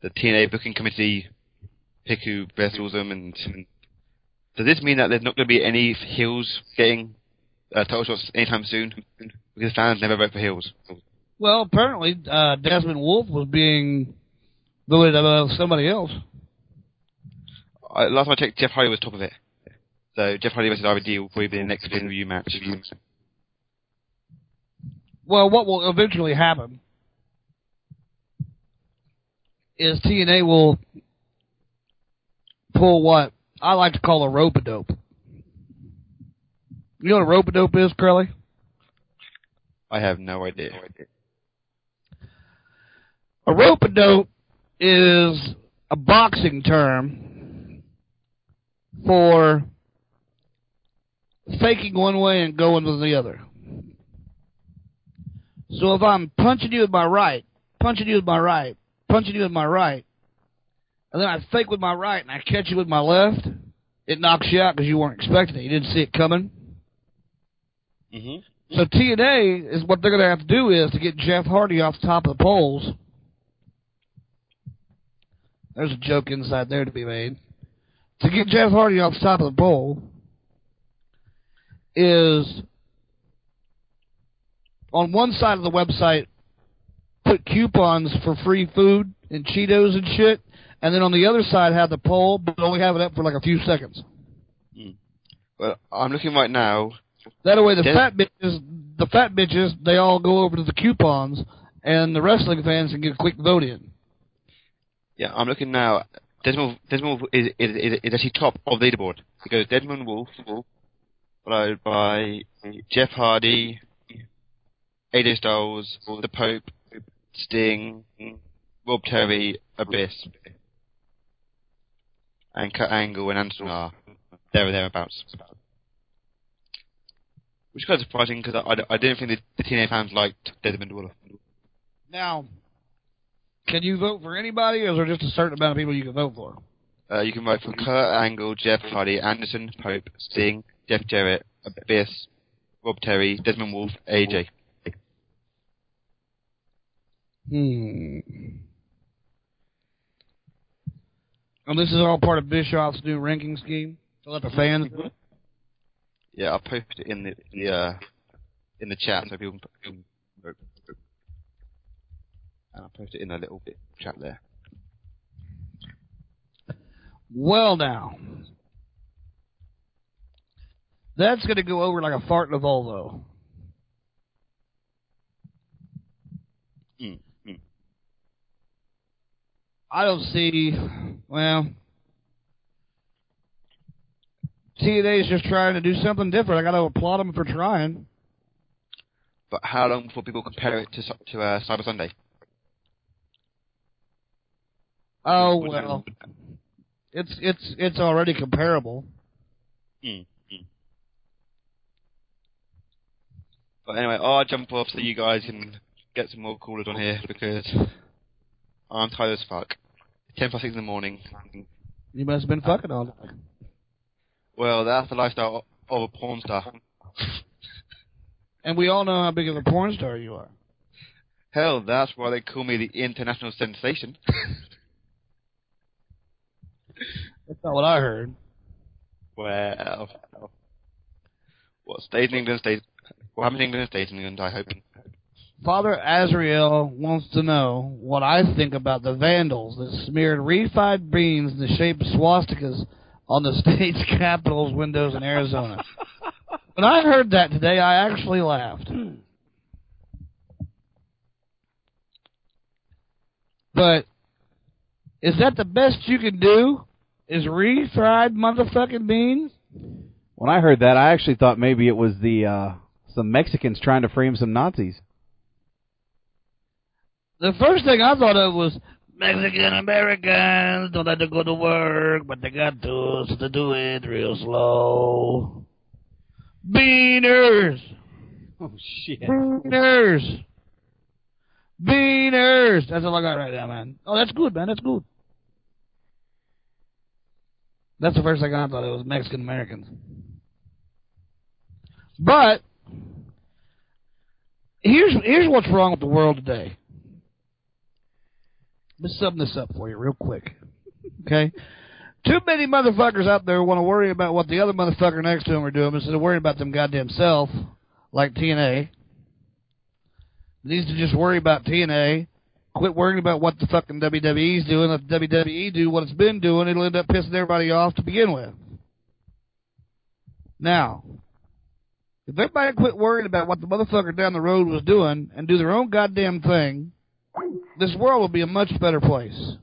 the TNA booking committee pick who wrestles them. And does this mean that there's not going to be any heels getting uh, title shots anytime soon? Because fans never vote for heels. Well, apparently, uh, Desmond Wolf was being above somebody else. I, last time I checked, Jeff Hardy was top of it. So Jeff Hardy versus RVD will probably be the next pay-per-view match. Well, what will eventually happen is TNA will pull what I like to call a rope a dope. You know what a rope a dope is, Crowley? I have no idea. A rope a dope is a boxing term for faking one way and going with the other. So if I'm punching you with my right, punching you with my right, punching you with my right, and then I fake with my right and I catch you with my left, it knocks you out because you weren't expecting it. You didn't see it coming. Mm-hmm. So TNA is what they're going to have to do is to get Jeff Hardy off the top of the poles. There's a joke inside there to be made. To get Jeff Hardy off the top of the pole is on one side of the website put coupons for free food and Cheetos and shit, and then on the other side have the poll, but only have it up for like a few seconds. Hmm. Well, I'm looking right now. That way, the Des- fat bitches, the fat bitches, they all go over to the coupons, and the wrestling fans can get a quick vote in. Yeah, I'm looking now. Desmond, Desmond Wolf is, is, is, is actually top of the leaderboard. It goes Desmond Wolf, Wolf followed by Jeff Hardy, AJ Styles, The Pope, Sting, Rob Terry, Abyss, and Kurt Angle and Anderson are there or thereabouts. Which is kind of surprising because I, I, I didn't think the, the TNA fans liked Desmond Waller. Now, can you vote for anybody, or is there just a certain amount of people you can vote for? Uh, you can vote for Kurt Angle, Jeff Hardy, Anderson, Pope, Sting, Jeff Jarrett, Abyss, Rob Terry, Desmond Wolf, AJ. Hmm. And this is all part of Bischoff's new ranking scheme to let the fans. Yeah, I'll post it in the, the uh, in the chat so people can vote. And I'll post it in a little bit chat there. Well, now. That's going to go over like a fart in a Volvo. Mm, mm. I don't see. Well, TNA is just trying to do something different. I got to applaud them for trying. But how long before people compare it to to uh, Cyber Sunday? Oh well, it's it's it's already comparable. Mm, mm. But anyway, I'll jump off so you guys can get some more callers on here because I'm tired as fuck. Ten past six in the morning. You must have been fucking all day. Well, that's the lifestyle of a porn star. And we all know how big of a porn star you are. Hell, that's why they call me the international sensation. [LAUGHS] That's not what I heard. well, what stays in England stays. What happens in England stays in England. I hope. Father Azrael wants to know what I think about the vandals that smeared refried beans in the shape of swastikas on the [LAUGHS] state's capitol's windows in Arizona. [LAUGHS] when I heard that today, I actually laughed. But is that the best you can do? Is refried motherfucking beans? When I heard that, I actually thought maybe it was the uh, some Mexicans trying to frame some Nazis. The first thing I thought of was Mexican Americans don't like to go to work, but they got to, so they do it real slow. Beaners! [LAUGHS] Oh shit! Beaners! Beaners! That's all I got right now, man. Oh, that's good, man. That's good. That's the first thing I thought it was Mexican Americans. But here's here's what's wrong with the world today. Let's sum this up for you real quick. Okay? Too many motherfuckers out there want to worry about what the other motherfucker next to them are doing instead of worrying about them goddamn self, like TNA. Needs to just worry about TNA. Quit worrying about what the fucking WWE's doing. The WWE do what it's been doing. It'll end up pissing everybody off to begin with. Now, if everybody quit worrying about what the motherfucker down the road was doing and do their own goddamn thing, this world would be a much better place.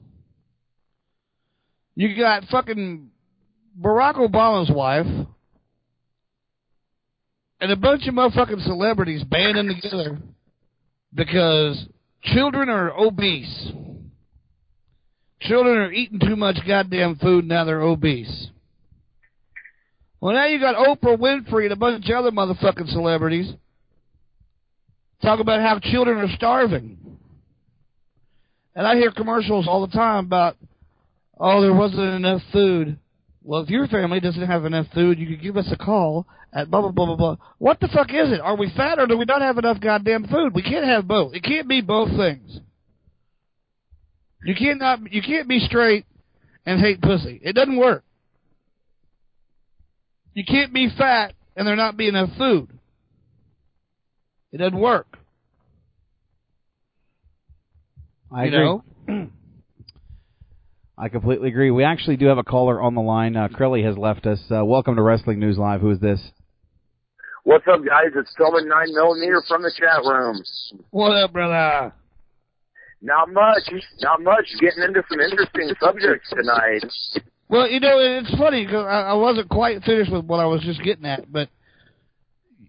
You got fucking Barack Obama's wife and a bunch of motherfucking celebrities banding together because children are obese. Children are eating too much goddamn food now they're obese. Well, now you got Oprah Winfrey and a bunch of other motherfucking celebrities talk about how children are starving. And I hear commercials all the time about, oh, there wasn't enough food. Well, if your family doesn't have enough food, you could give us a call at blah, blah, blah, blah, blah. What the fuck is it? Are we fat or do we not have enough goddamn food? We can't have both. It can't be both things. You can't not, you can't be straight and hate pussy. It doesn't work. You can't be fat and there not be enough food. It doesn't work. I you agree. know? [CLEARS THROAT] I completely agree. We actually do have a caller on the line. Uh, Crowley has left us. Uh, welcome to Wrestling News Live. Who is this? What's up, guys? It's Tillman 9 millimeter from the chat room. What up, brother? Not much. Not much. Getting into some interesting subjects tonight. Well, you know, it's funny because I, I wasn't quite finished with what I was just getting at, but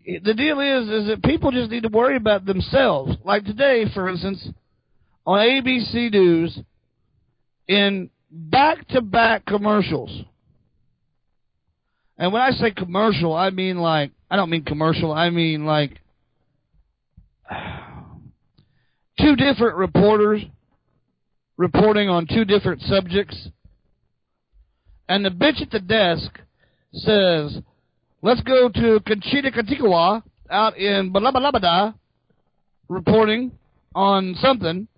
the deal is, is that people just need to worry about themselves. Like today, for instance, on ABC News, in back-to-back commercials. And when I say commercial, I mean like, I don't mean commercial, I mean like [SIGHS] two different reporters reporting on two different subjects. And the bitch at the desk says, let's go to Conchita Cantigua out in Balabada reporting on something.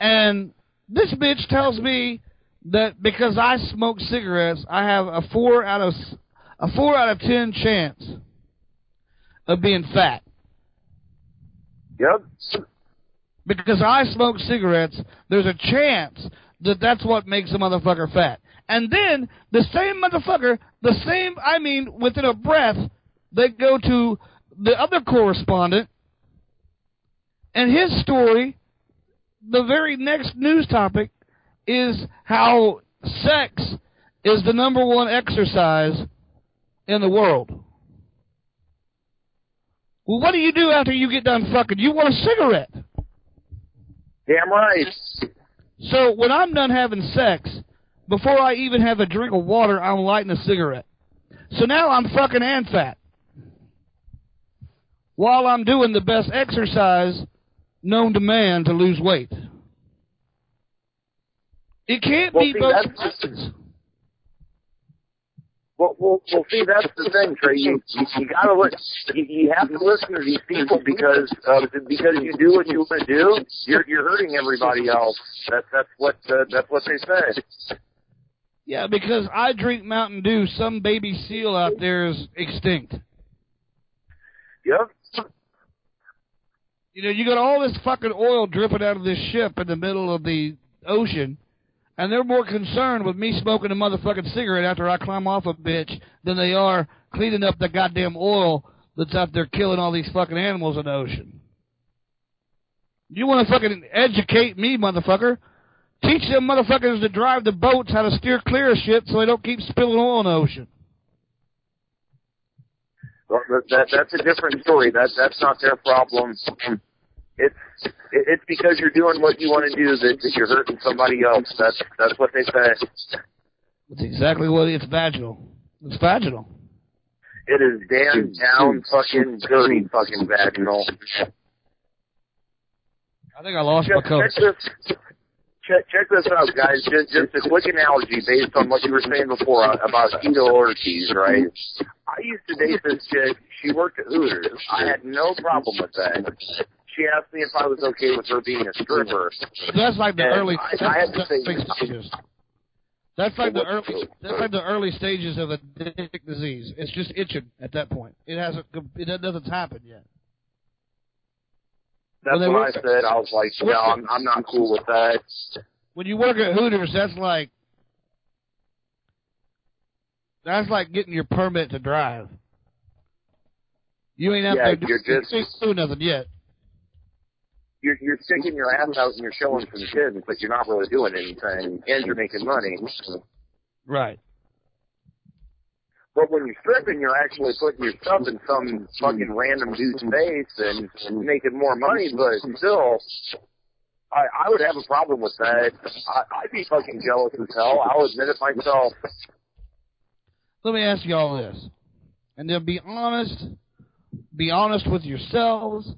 And this bitch tells me that because I smoke cigarettes, I have a four out of a four out of ten chance of being fat. Yep. Because I smoke cigarettes, there's a chance that that's what makes a motherfucker fat. And then the same motherfucker, the same, I mean, within a breath, they go to the other correspondent, and his story, the very next news topic, is how sex is the number one exercise in the world. Well, what do you do after you get done fucking? You want a cigarette. Damn right. So when I'm done having sex, before I even have a drink of water, I'm lighting a cigarette. So now I'm fucking and fat. While I'm doing the best exercise known to man to lose weight. It can't Well, be see, both Well, well, well, see, that's the thing, Trey. You, you, you gotta li- you, you have to listen to these people because uh, because you do what you want to do. You're you're hurting everybody else. That's that's what uh, that's what they say. Yeah, because I drink Mountain Dew, some baby seal out there is extinct. Yep. You know, you got all this fucking oil dripping out of this ship in the middle of the ocean, and they're more concerned with me smoking a motherfucking cigarette after I climb off a bitch than they are cleaning up the goddamn oil that's out there killing all these fucking animals in the ocean. You want to fucking educate me, motherfucker? Teach them motherfuckers to drive the boats how to steer clear of shit so they don't keep spilling oil in the ocean. Well, that, that that's a different story. That that's not their problem. It's it's because you're doing what you want to do that, that you're hurting somebody else. That's that's what they say. That's exactly what it's vaginal. It's vaginal. It is damn down fucking dirty fucking vaginal. I think I lost my Check, coat. check this. Check, check this out, guys. Just, just a quick analogy based on what you were saying before uh, about Tito Ortiz, right? I used to date this chick. She worked at Hooters. I had no problem with that. She asked me if I was okay with her being a stripper. That's like the And early. I, That's, I had to say, stages. That's like the early. That's like the early stages of a dick disease. It's just itching at that point. It hasn't. It doesn't happen yet. that's what I said. I was like, no, I'm, I'm not cool with that. When you work at Hooters, that's like. That's like getting your permit to drive. You ain't out Yeah, there you're just- you ain't doing nothing yet. You're, you're sticking your ass out and you're showing some kids, but you're not really doing anything, and you're making money. Right. But when you're stripping, you're actually putting yourself in some fucking random dude's face and making more money, but still, I, I would have a problem with that. I, I'd be fucking jealous as hell. I'll admit it myself. Let me ask you all this, and then be honest. Be honest with yourselves.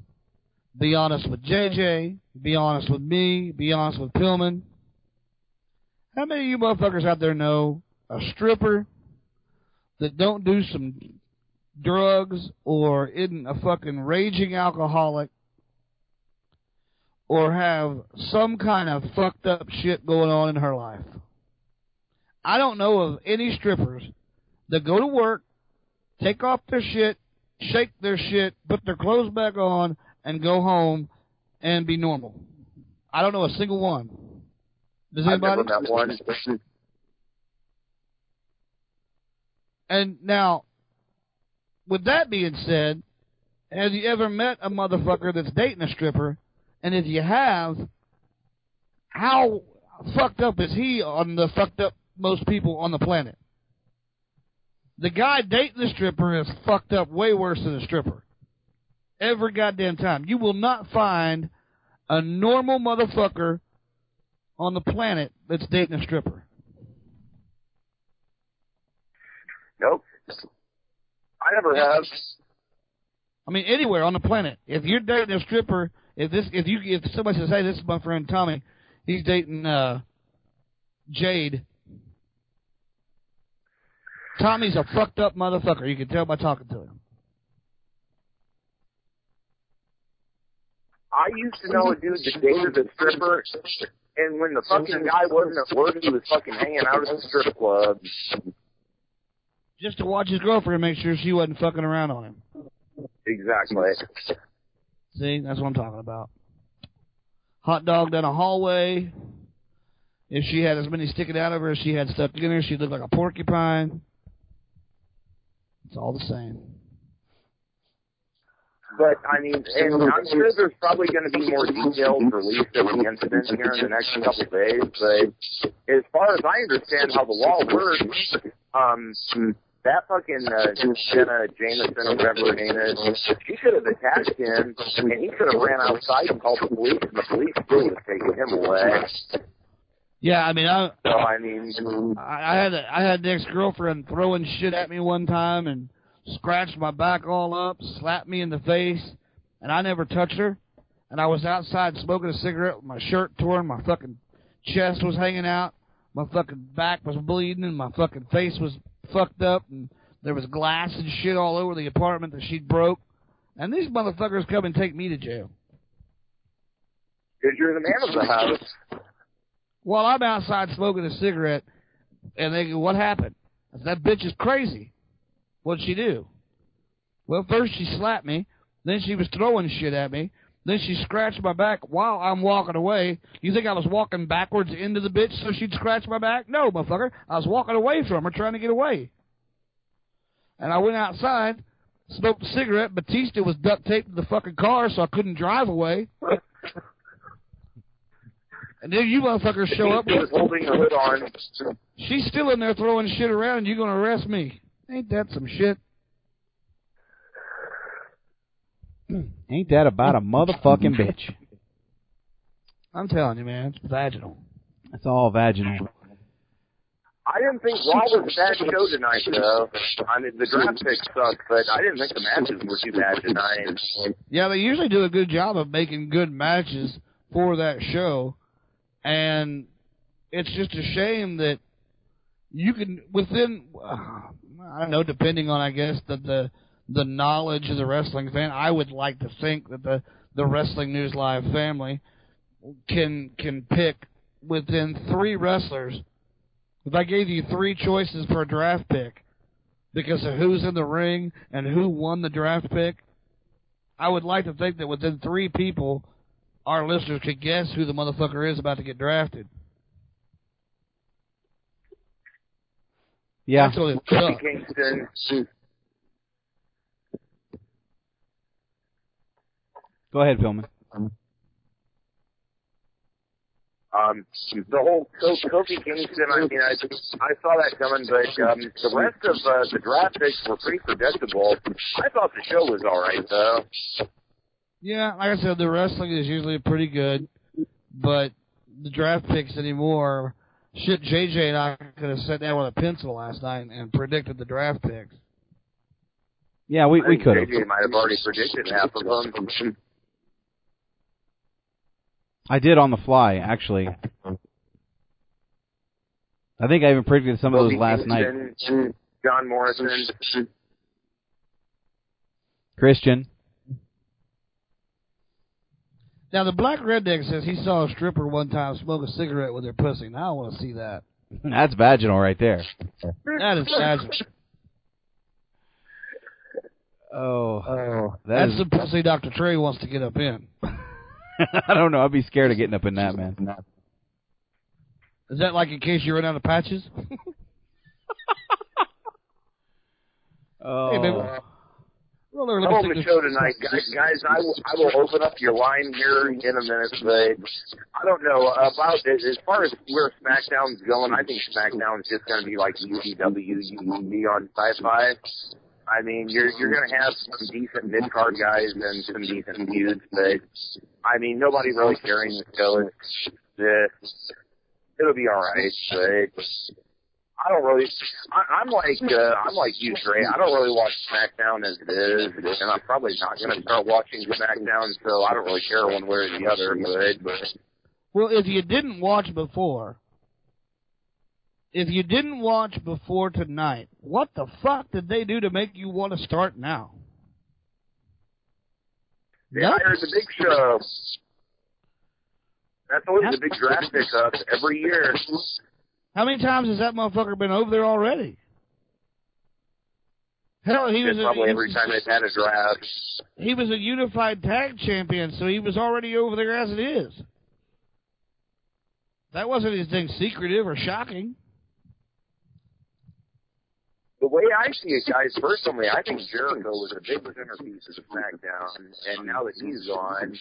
Be honest with JJ. Be honest with me. Be honest with Pillman. How many of you motherfuckers out there know a stripper that don't do some drugs or isn't a fucking raging alcoholic or have some kind of fucked up shit going on in her life? I don't know of any strippers that go to work, take off their shit, shake their shit, put their clothes back on, and go home and be normal. I don't know a single one. Does I've anybody? never met one. [LAUGHS] And now, with that being said, have you ever met a motherfucker that's dating a stripper? And if you have, how fucked up is he on the fucked up most people on the planet? The guy dating the stripper is fucked up way worse than the stripper. Every goddamn time. You will not find a normal motherfucker on the planet that's dating a stripper. Nope. I never have. I mean, anywhere on the planet. If you're dating a stripper, if this, if you, if somebody says, "Hey, this is my friend Tommy," he's dating uh, Jade. Tommy's a fucked up motherfucker. You can tell by talking to him. I used to know a dude that dated a stripper, and when the fucking guy wasn't at work, he was fucking hanging out at the strip club. Just to watch his girlfriend, make sure she wasn't fucking around on him. Exactly. See, that's what I'm talking about. Hot dog down a hallway. If she had as many sticking out of her as she had stuck in her, she'd look like a porcupine. It's all the same. But I mean, and I'm sure there's probably going to be more details released of the incident here in the next couple of days. But as far as I understand how the law works, um, that fucking uh, Jenna Jameson or whatever her name is, she should have attacked him, and he could have ran outside and called the police, and the police still would have taken him away. Yeah, I mean, I So I mean, I I had a, I had an ex girlfriend throwing shit at me one time and scratched my back all up, slapped me in the face, and I never touched her. And I was outside smoking a cigarette with my shirt torn, my fucking chest was hanging out, my fucking back was bleeding, and my fucking face was fucked up, and there was glass and shit all over the apartment that she broke. And these motherfuckers come and take me to jail. because you're the man of the house. Well, I'm outside smoking a cigarette, and they go, "What happened?" I said, "That bitch is crazy." What'd she do? Well, first she slapped me, then she was throwing shit at me, then she scratched my back while I'm walking away. You think I was walking backwards into the bitch so she'd scratch my back? No, motherfucker. I was walking away from her, trying to get away. And I went outside, smoked a cigarette. Batista was duct taped to the fucking car, so I couldn't drive away. And then you motherfuckers show up. He was holding the hood on. She's still in there throwing shit around, and you're going to arrest me. Ain't that some shit? [CLEARS THROAT] Ain't that about a motherfucking bitch? [LAUGHS] I'm telling you, man, it's vaginal. That's all vaginal. I didn't think Raw was a bad show tonight, though. I mean, the draft picks sucked, but I didn't think the matches were too bad tonight. Yeah, they usually do a good job of making good matches for that show, and it's just a shame that you can within uh, I don't know, depending on I guess that the the knowledge of the wrestling fan. I would like to think that the the Wrestling News Live family can can pick within three wrestlers. If I gave you three choices for a draft pick because of who's in the ring and who won the draft pick, I would like to think that within three people, our listeners could guess who the motherfucker is about to get drafted. Yeah. That's really Kofi tough. Kingston, Go ahead, Pillman. um, the whole Kofi Kingston. I mean, I I saw that coming, but um, the rest of uh, the draft picks were pretty predictable. I thought the show was all right, though. Yeah, like I said, the wrestling is usually pretty good, but the draft picks anymore. Shit, JJ and I could have sat down with a pencil last night and predicted the draft picks. Yeah, we we could have. JJ might have already predicted half of them. I did on the fly, actually. I think I even predicted some of those last night. John Morrison. Christian. Now the black redneck says he saw a stripper one time smoke a cigarette with her pussy. Now I want to see that. [LAUGHS] That's vaginal right there. That is vaginal. Oh, oh that That's is- the pussy Dr. Trey wants to get up in. [LAUGHS] I don't know. I'd be scared of getting up in that, man. Is that like in case you run out of patches? [LAUGHS] Oh, Hey, over, let me the show tonight, guys. Guys, I will, I will open up your line here in a minute, but I don't know about as, as far as where SmackDown's going. I think SmackDown's just going to be like UCW, UCB on Syfy. I mean, you're you're gonna have some decent mid card guys and some decent feuds, but I mean, nobody really carrying the show. It's, it's, it'll be all right, but I don't really. I, I'm like uh, I'm like you, Trey. I don't really watch SmackDown as it is, and I'm probably not gonna start watching SmackDown, so I don't really care one way or the other. But but Well, if you didn't watch before, if you didn't watch before tonight, what the fuck did they do to make you want to start now? they hired the Big Show. That's always the big draft pickup every year. How many times has that motherfucker been over there already? Hell, he was a, probably he every time they've had a draft. He was a unified tag champion, so he was already over there as it is. That wasn't anything secretive or shocking. The way I see it, guys, personally, I think Jericho was a big centerpiece of SmackDown, and now that he's gone,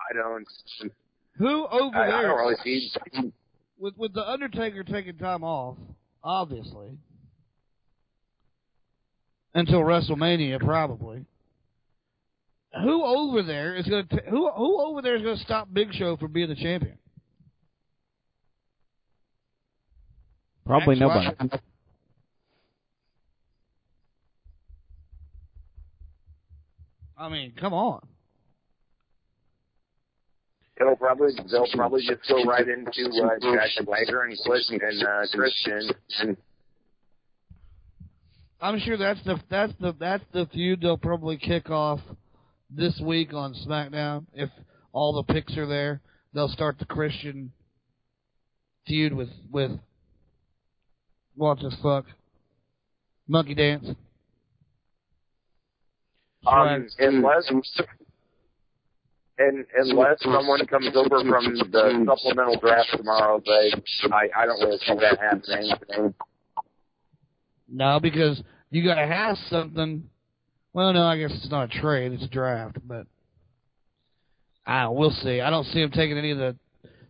I don't. Who over I, I there? don't really see. With with the Undertaker taking time off, obviously, until WrestleMania probably. Who over there is going to who who over there is going to stop Big Show from being the champion? Probably nobody. I mean, come on. It'll probably they'll probably just go right into uh, Jack Swagger and Cliff and uh, Christian. And I'm sure that's the that's the that's the feud they'll probably kick off this week on SmackDown. If all the picks are there, they'll start the Christian feud with with what the fuck monkey dance. um, unless and unless someone comes over from the supplemental draft tomorrow, but I I don't really see that happening. No, because you got to have something. Well, no, I guess it's not a trade; it's a draft. But I we'll see. I don't see him taking any of the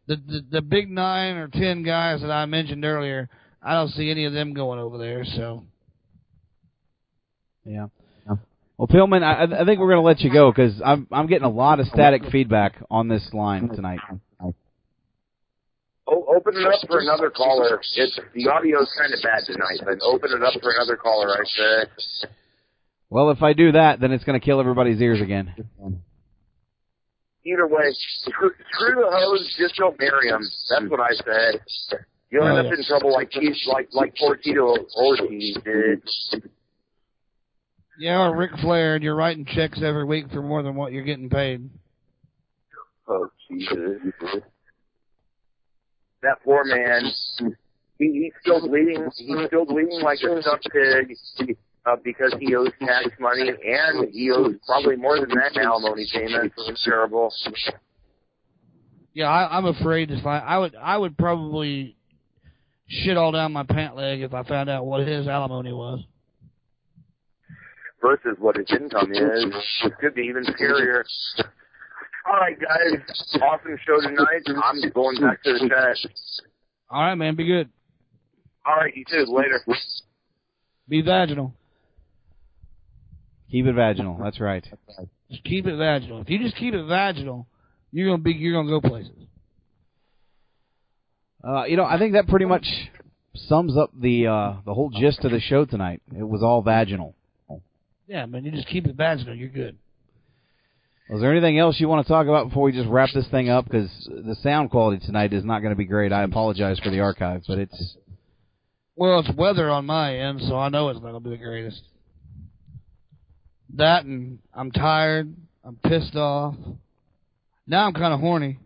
the the, the big nine or ten guys that I mentioned earlier. I don't see any of them going over there. So Yeah. Well, Pillman, I, I think we're going to let you go because I'm I'm getting a lot of static feedback on this line tonight. Oh, open it up for another caller. It's the audio's kind of bad tonight, but open it up for another caller. I said. Well, if I do that, then it's going to kill everybody's ears again. Either way, screw, screw the hose. Just don't marry him. That's what I said. You'll end up oh, in trouble like he's like like poor Tito Ortiz did. Yeah, or Ric Flair, and you're writing checks every week for more than what you're getting paid. Oh Jesus! That poor man. He, he's still bleeding. He's still bleeding like a stuck pig. Uh, because he owes tax money, and he owes probably more than that in alimony payments. It's terrible. Yeah, I, I'm afraid if I I would I would probably shit all down my pant leg if I found out what his alimony was. Versus what his income is. It could be even scarier. All right, guys. Awesome show tonight. I'm going back to the chat. All right, man, be good. All right, you too. Later. Be vaginal. Keep it vaginal. That's right. Just keep it vaginal. If you just keep it vaginal, you're gonna be you're gonna go places. Uh, you know, I think that pretty much sums up the uh, the whole gist of the show tonight. It was all vaginal. Yeah, man, you just keep it vaginal, you're good. Was there anything else you want to talk about before we just wrap this thing up? Because the sound quality tonight is not going to be great. I apologize for the archive, but it's Well, it's weather on my end, so I know it's not gonna be the greatest. That and I'm tired. I'm pissed off. Now I'm kind of horny.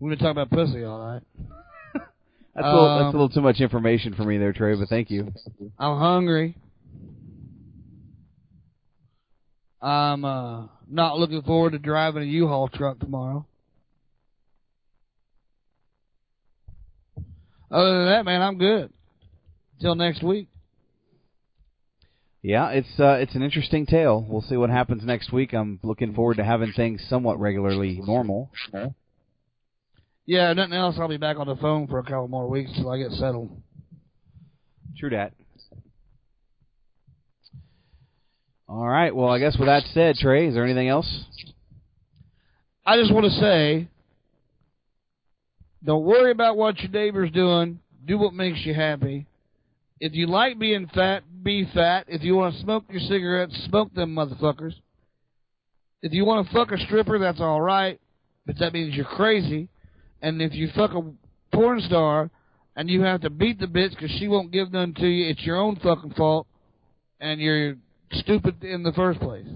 We're gonna talk about pussy all night. [LAUGHS] that's a, little, that's Um, a little too much information for me there, Trey. But thank you. I'm hungry. I'm uh, not looking forward to driving a U-Haul truck tomorrow. Other than that, man, I'm good. Till next week. Yeah, it's uh, it's an interesting tale. We'll see what happens next week. I'm looking forward to having things somewhat regularly normal. Yeah, nothing else. I'll be back on the phone for a couple more weeks till I get settled. True that. All right. Well, I guess with that said, Trey, is there anything else? I just want to say, don't worry about what your neighbor's doing. Do what makes you happy. If you like being fat, be fat. If you want to smoke your cigarettes, smoke them motherfuckers. If you want to fuck a stripper, that's all right, but that means you're crazy. And if you fuck a porn star and you have to beat the bitch because she won't give none to you, it's your own fucking fault, and you're stupid in the first place.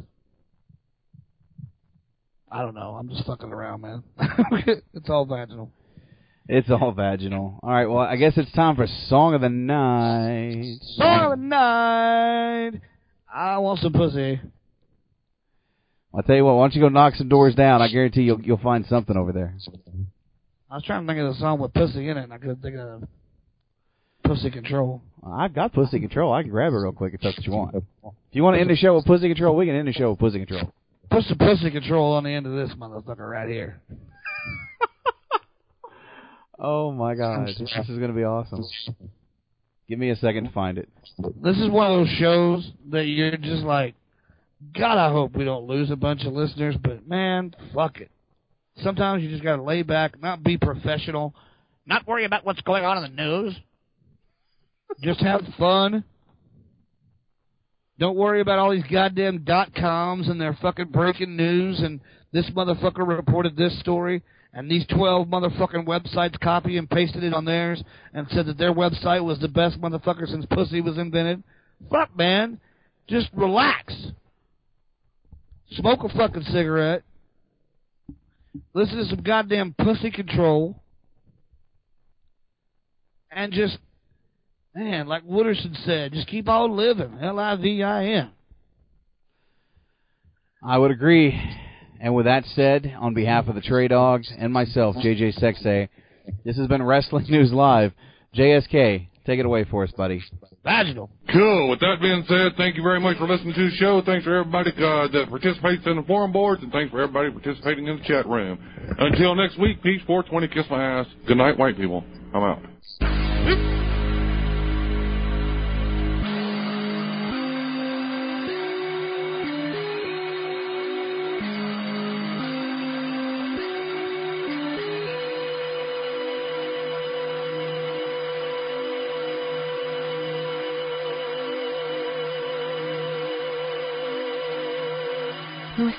I don't know. I'm just fucking around, man. [LAUGHS] it's all vaginal. It's all vaginal. All right. Well, I guess it's time for song of the night. Song of the night. I want some pussy. I'll tell you what. Why don't you go knock some doors down? I guarantee you'll you'll find something over there. I was trying to think of the song with pussy in it, and I couldn't think of pussy control. I've got pussy control. I can grab it real quick if that's what you want. If you want to end the show with pussy control, we can end the show with pussy control. Put some pussy control on the end of this motherfucker right here. [LAUGHS] Oh my god, this is gonna be awesome. Give me a second to find it. This is one of those shows that you're just like, God, I hope we don't lose a bunch of listeners, but man, fuck it. Sometimes you just gotta lay back, not be professional, not worry about what's going on in the news. Just have fun. Don't worry about all these goddamn dot coms and their fucking breaking news and this motherfucker reported this story and these 12 motherfucking websites copy and pasted it on theirs and said that their website was the best motherfucker since pussy was invented. Fuck, man. Just relax. Smoke a fucking cigarette. Listen to some goddamn pussy control. And just, man, like Wooderson said, just keep on living. L-I-V-I-N. I would agree. And with that said, on behalf of the Trey Dogs and myself, JJ Sexay, this has been Wrestling News Live. JSK, take it away for us, buddy. Vaginal. Cool. With that being said, thank you very much for listening to the show. Thanks for everybody uh, that participates in the forum boards, and thanks for everybody participating in the chat room. Until next week, peace, 420, kiss my ass. Good night, white people. I'm out.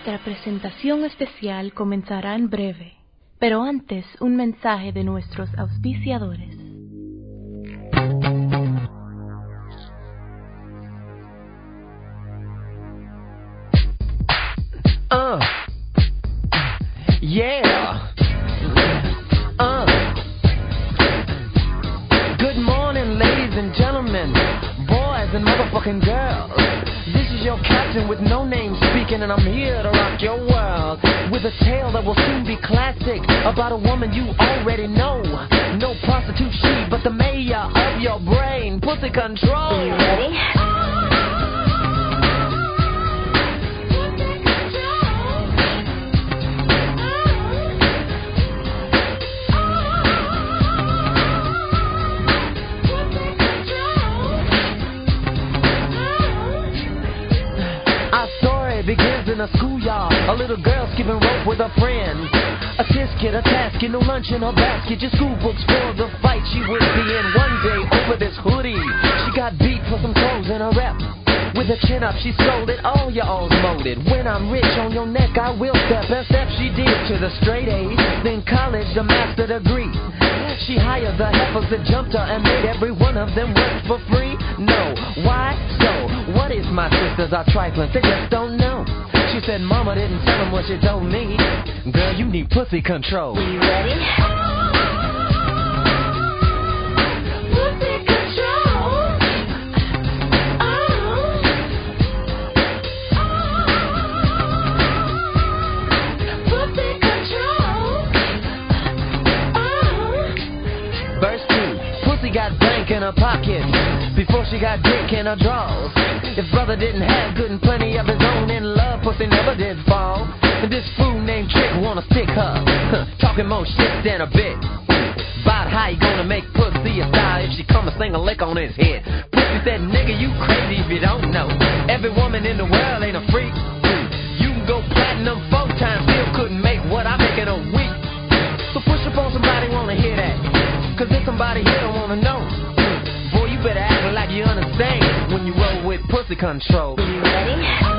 Nuestra presentación especial comenzará en breve, pero antes un mensaje de nuestros auspiciadores. Uh. Yeah. Uh. Good morning, ladies and gentlemen, boys and motherfucking girls. This is your captain with no name speaking, and I'm here to your world with a tale that will soon be classic about a woman you already know. No prostitute she, but the mayor of your brain. Pussy control. Are You ready? A little girl skipping rope with her friends. A tisket, a tasket, no lunch in her basket. Just school books for the fight she would be in one day over this hoodie. She got beat for some clothes in a rep. With her chin up, she sold it. All your all's molded. When I'm rich on your neck, I will step. And step she did to the straight A's. Then college, the master degree. She hired the heifers that jumped her and made every one of them work for free. No, why so? What if my sisters are trifling? They just don't know. She said, Mama didn't tell them what she told me. Girl, you need pussy control. You ready? Her pocket before she got dick in her drawers. If brother didn't have good and plenty of his own in love, pussy never did fall. And this fool named Trick wanna stick her, talking more shit than a bit. About how you gonna make pussy a star if she come and sing a lick on his head. Pussy said, nigga, you crazy if you don't know. Every woman in the world ain't a freak. You can go platinum four times, still couldn't make what I make in a week. So push up on somebody, wanna hear that. Cause there's somebody here that wanna know. Pussy control. You ready?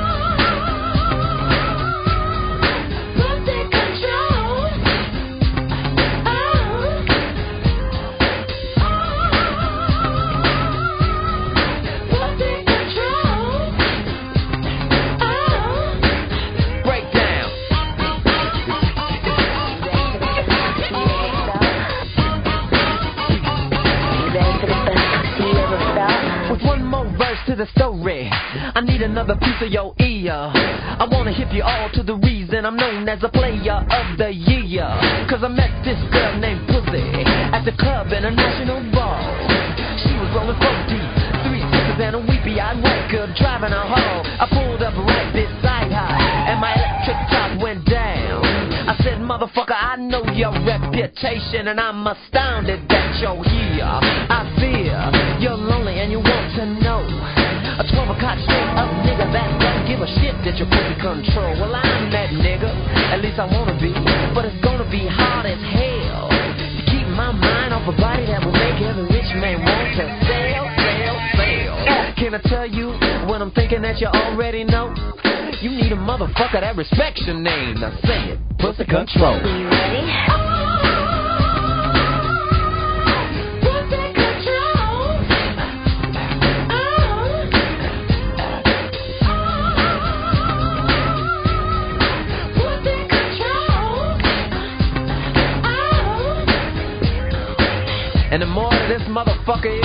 Piece of your ear. I wanna hip you all to the reason I'm known as a player of the year. Cause I met this girl named Pussy at the club in a national ball. She was rolling 40, three sisters and a weepy eyed white girl driving her home. I pulled up right beside her, and my electric top went down. I said, motherfucker, I know your reputation, and I'm astounded control. Well, I'm that nigga, at least I wanna be, but it's gonna be hard as hell to keep my mind off a body that will make every rich man want to sell, sell, sell. Can I tell you when I'm thinking that you already know? You need a motherfucker that respects your name. Now say it, pussy control. You ready? Motherfucker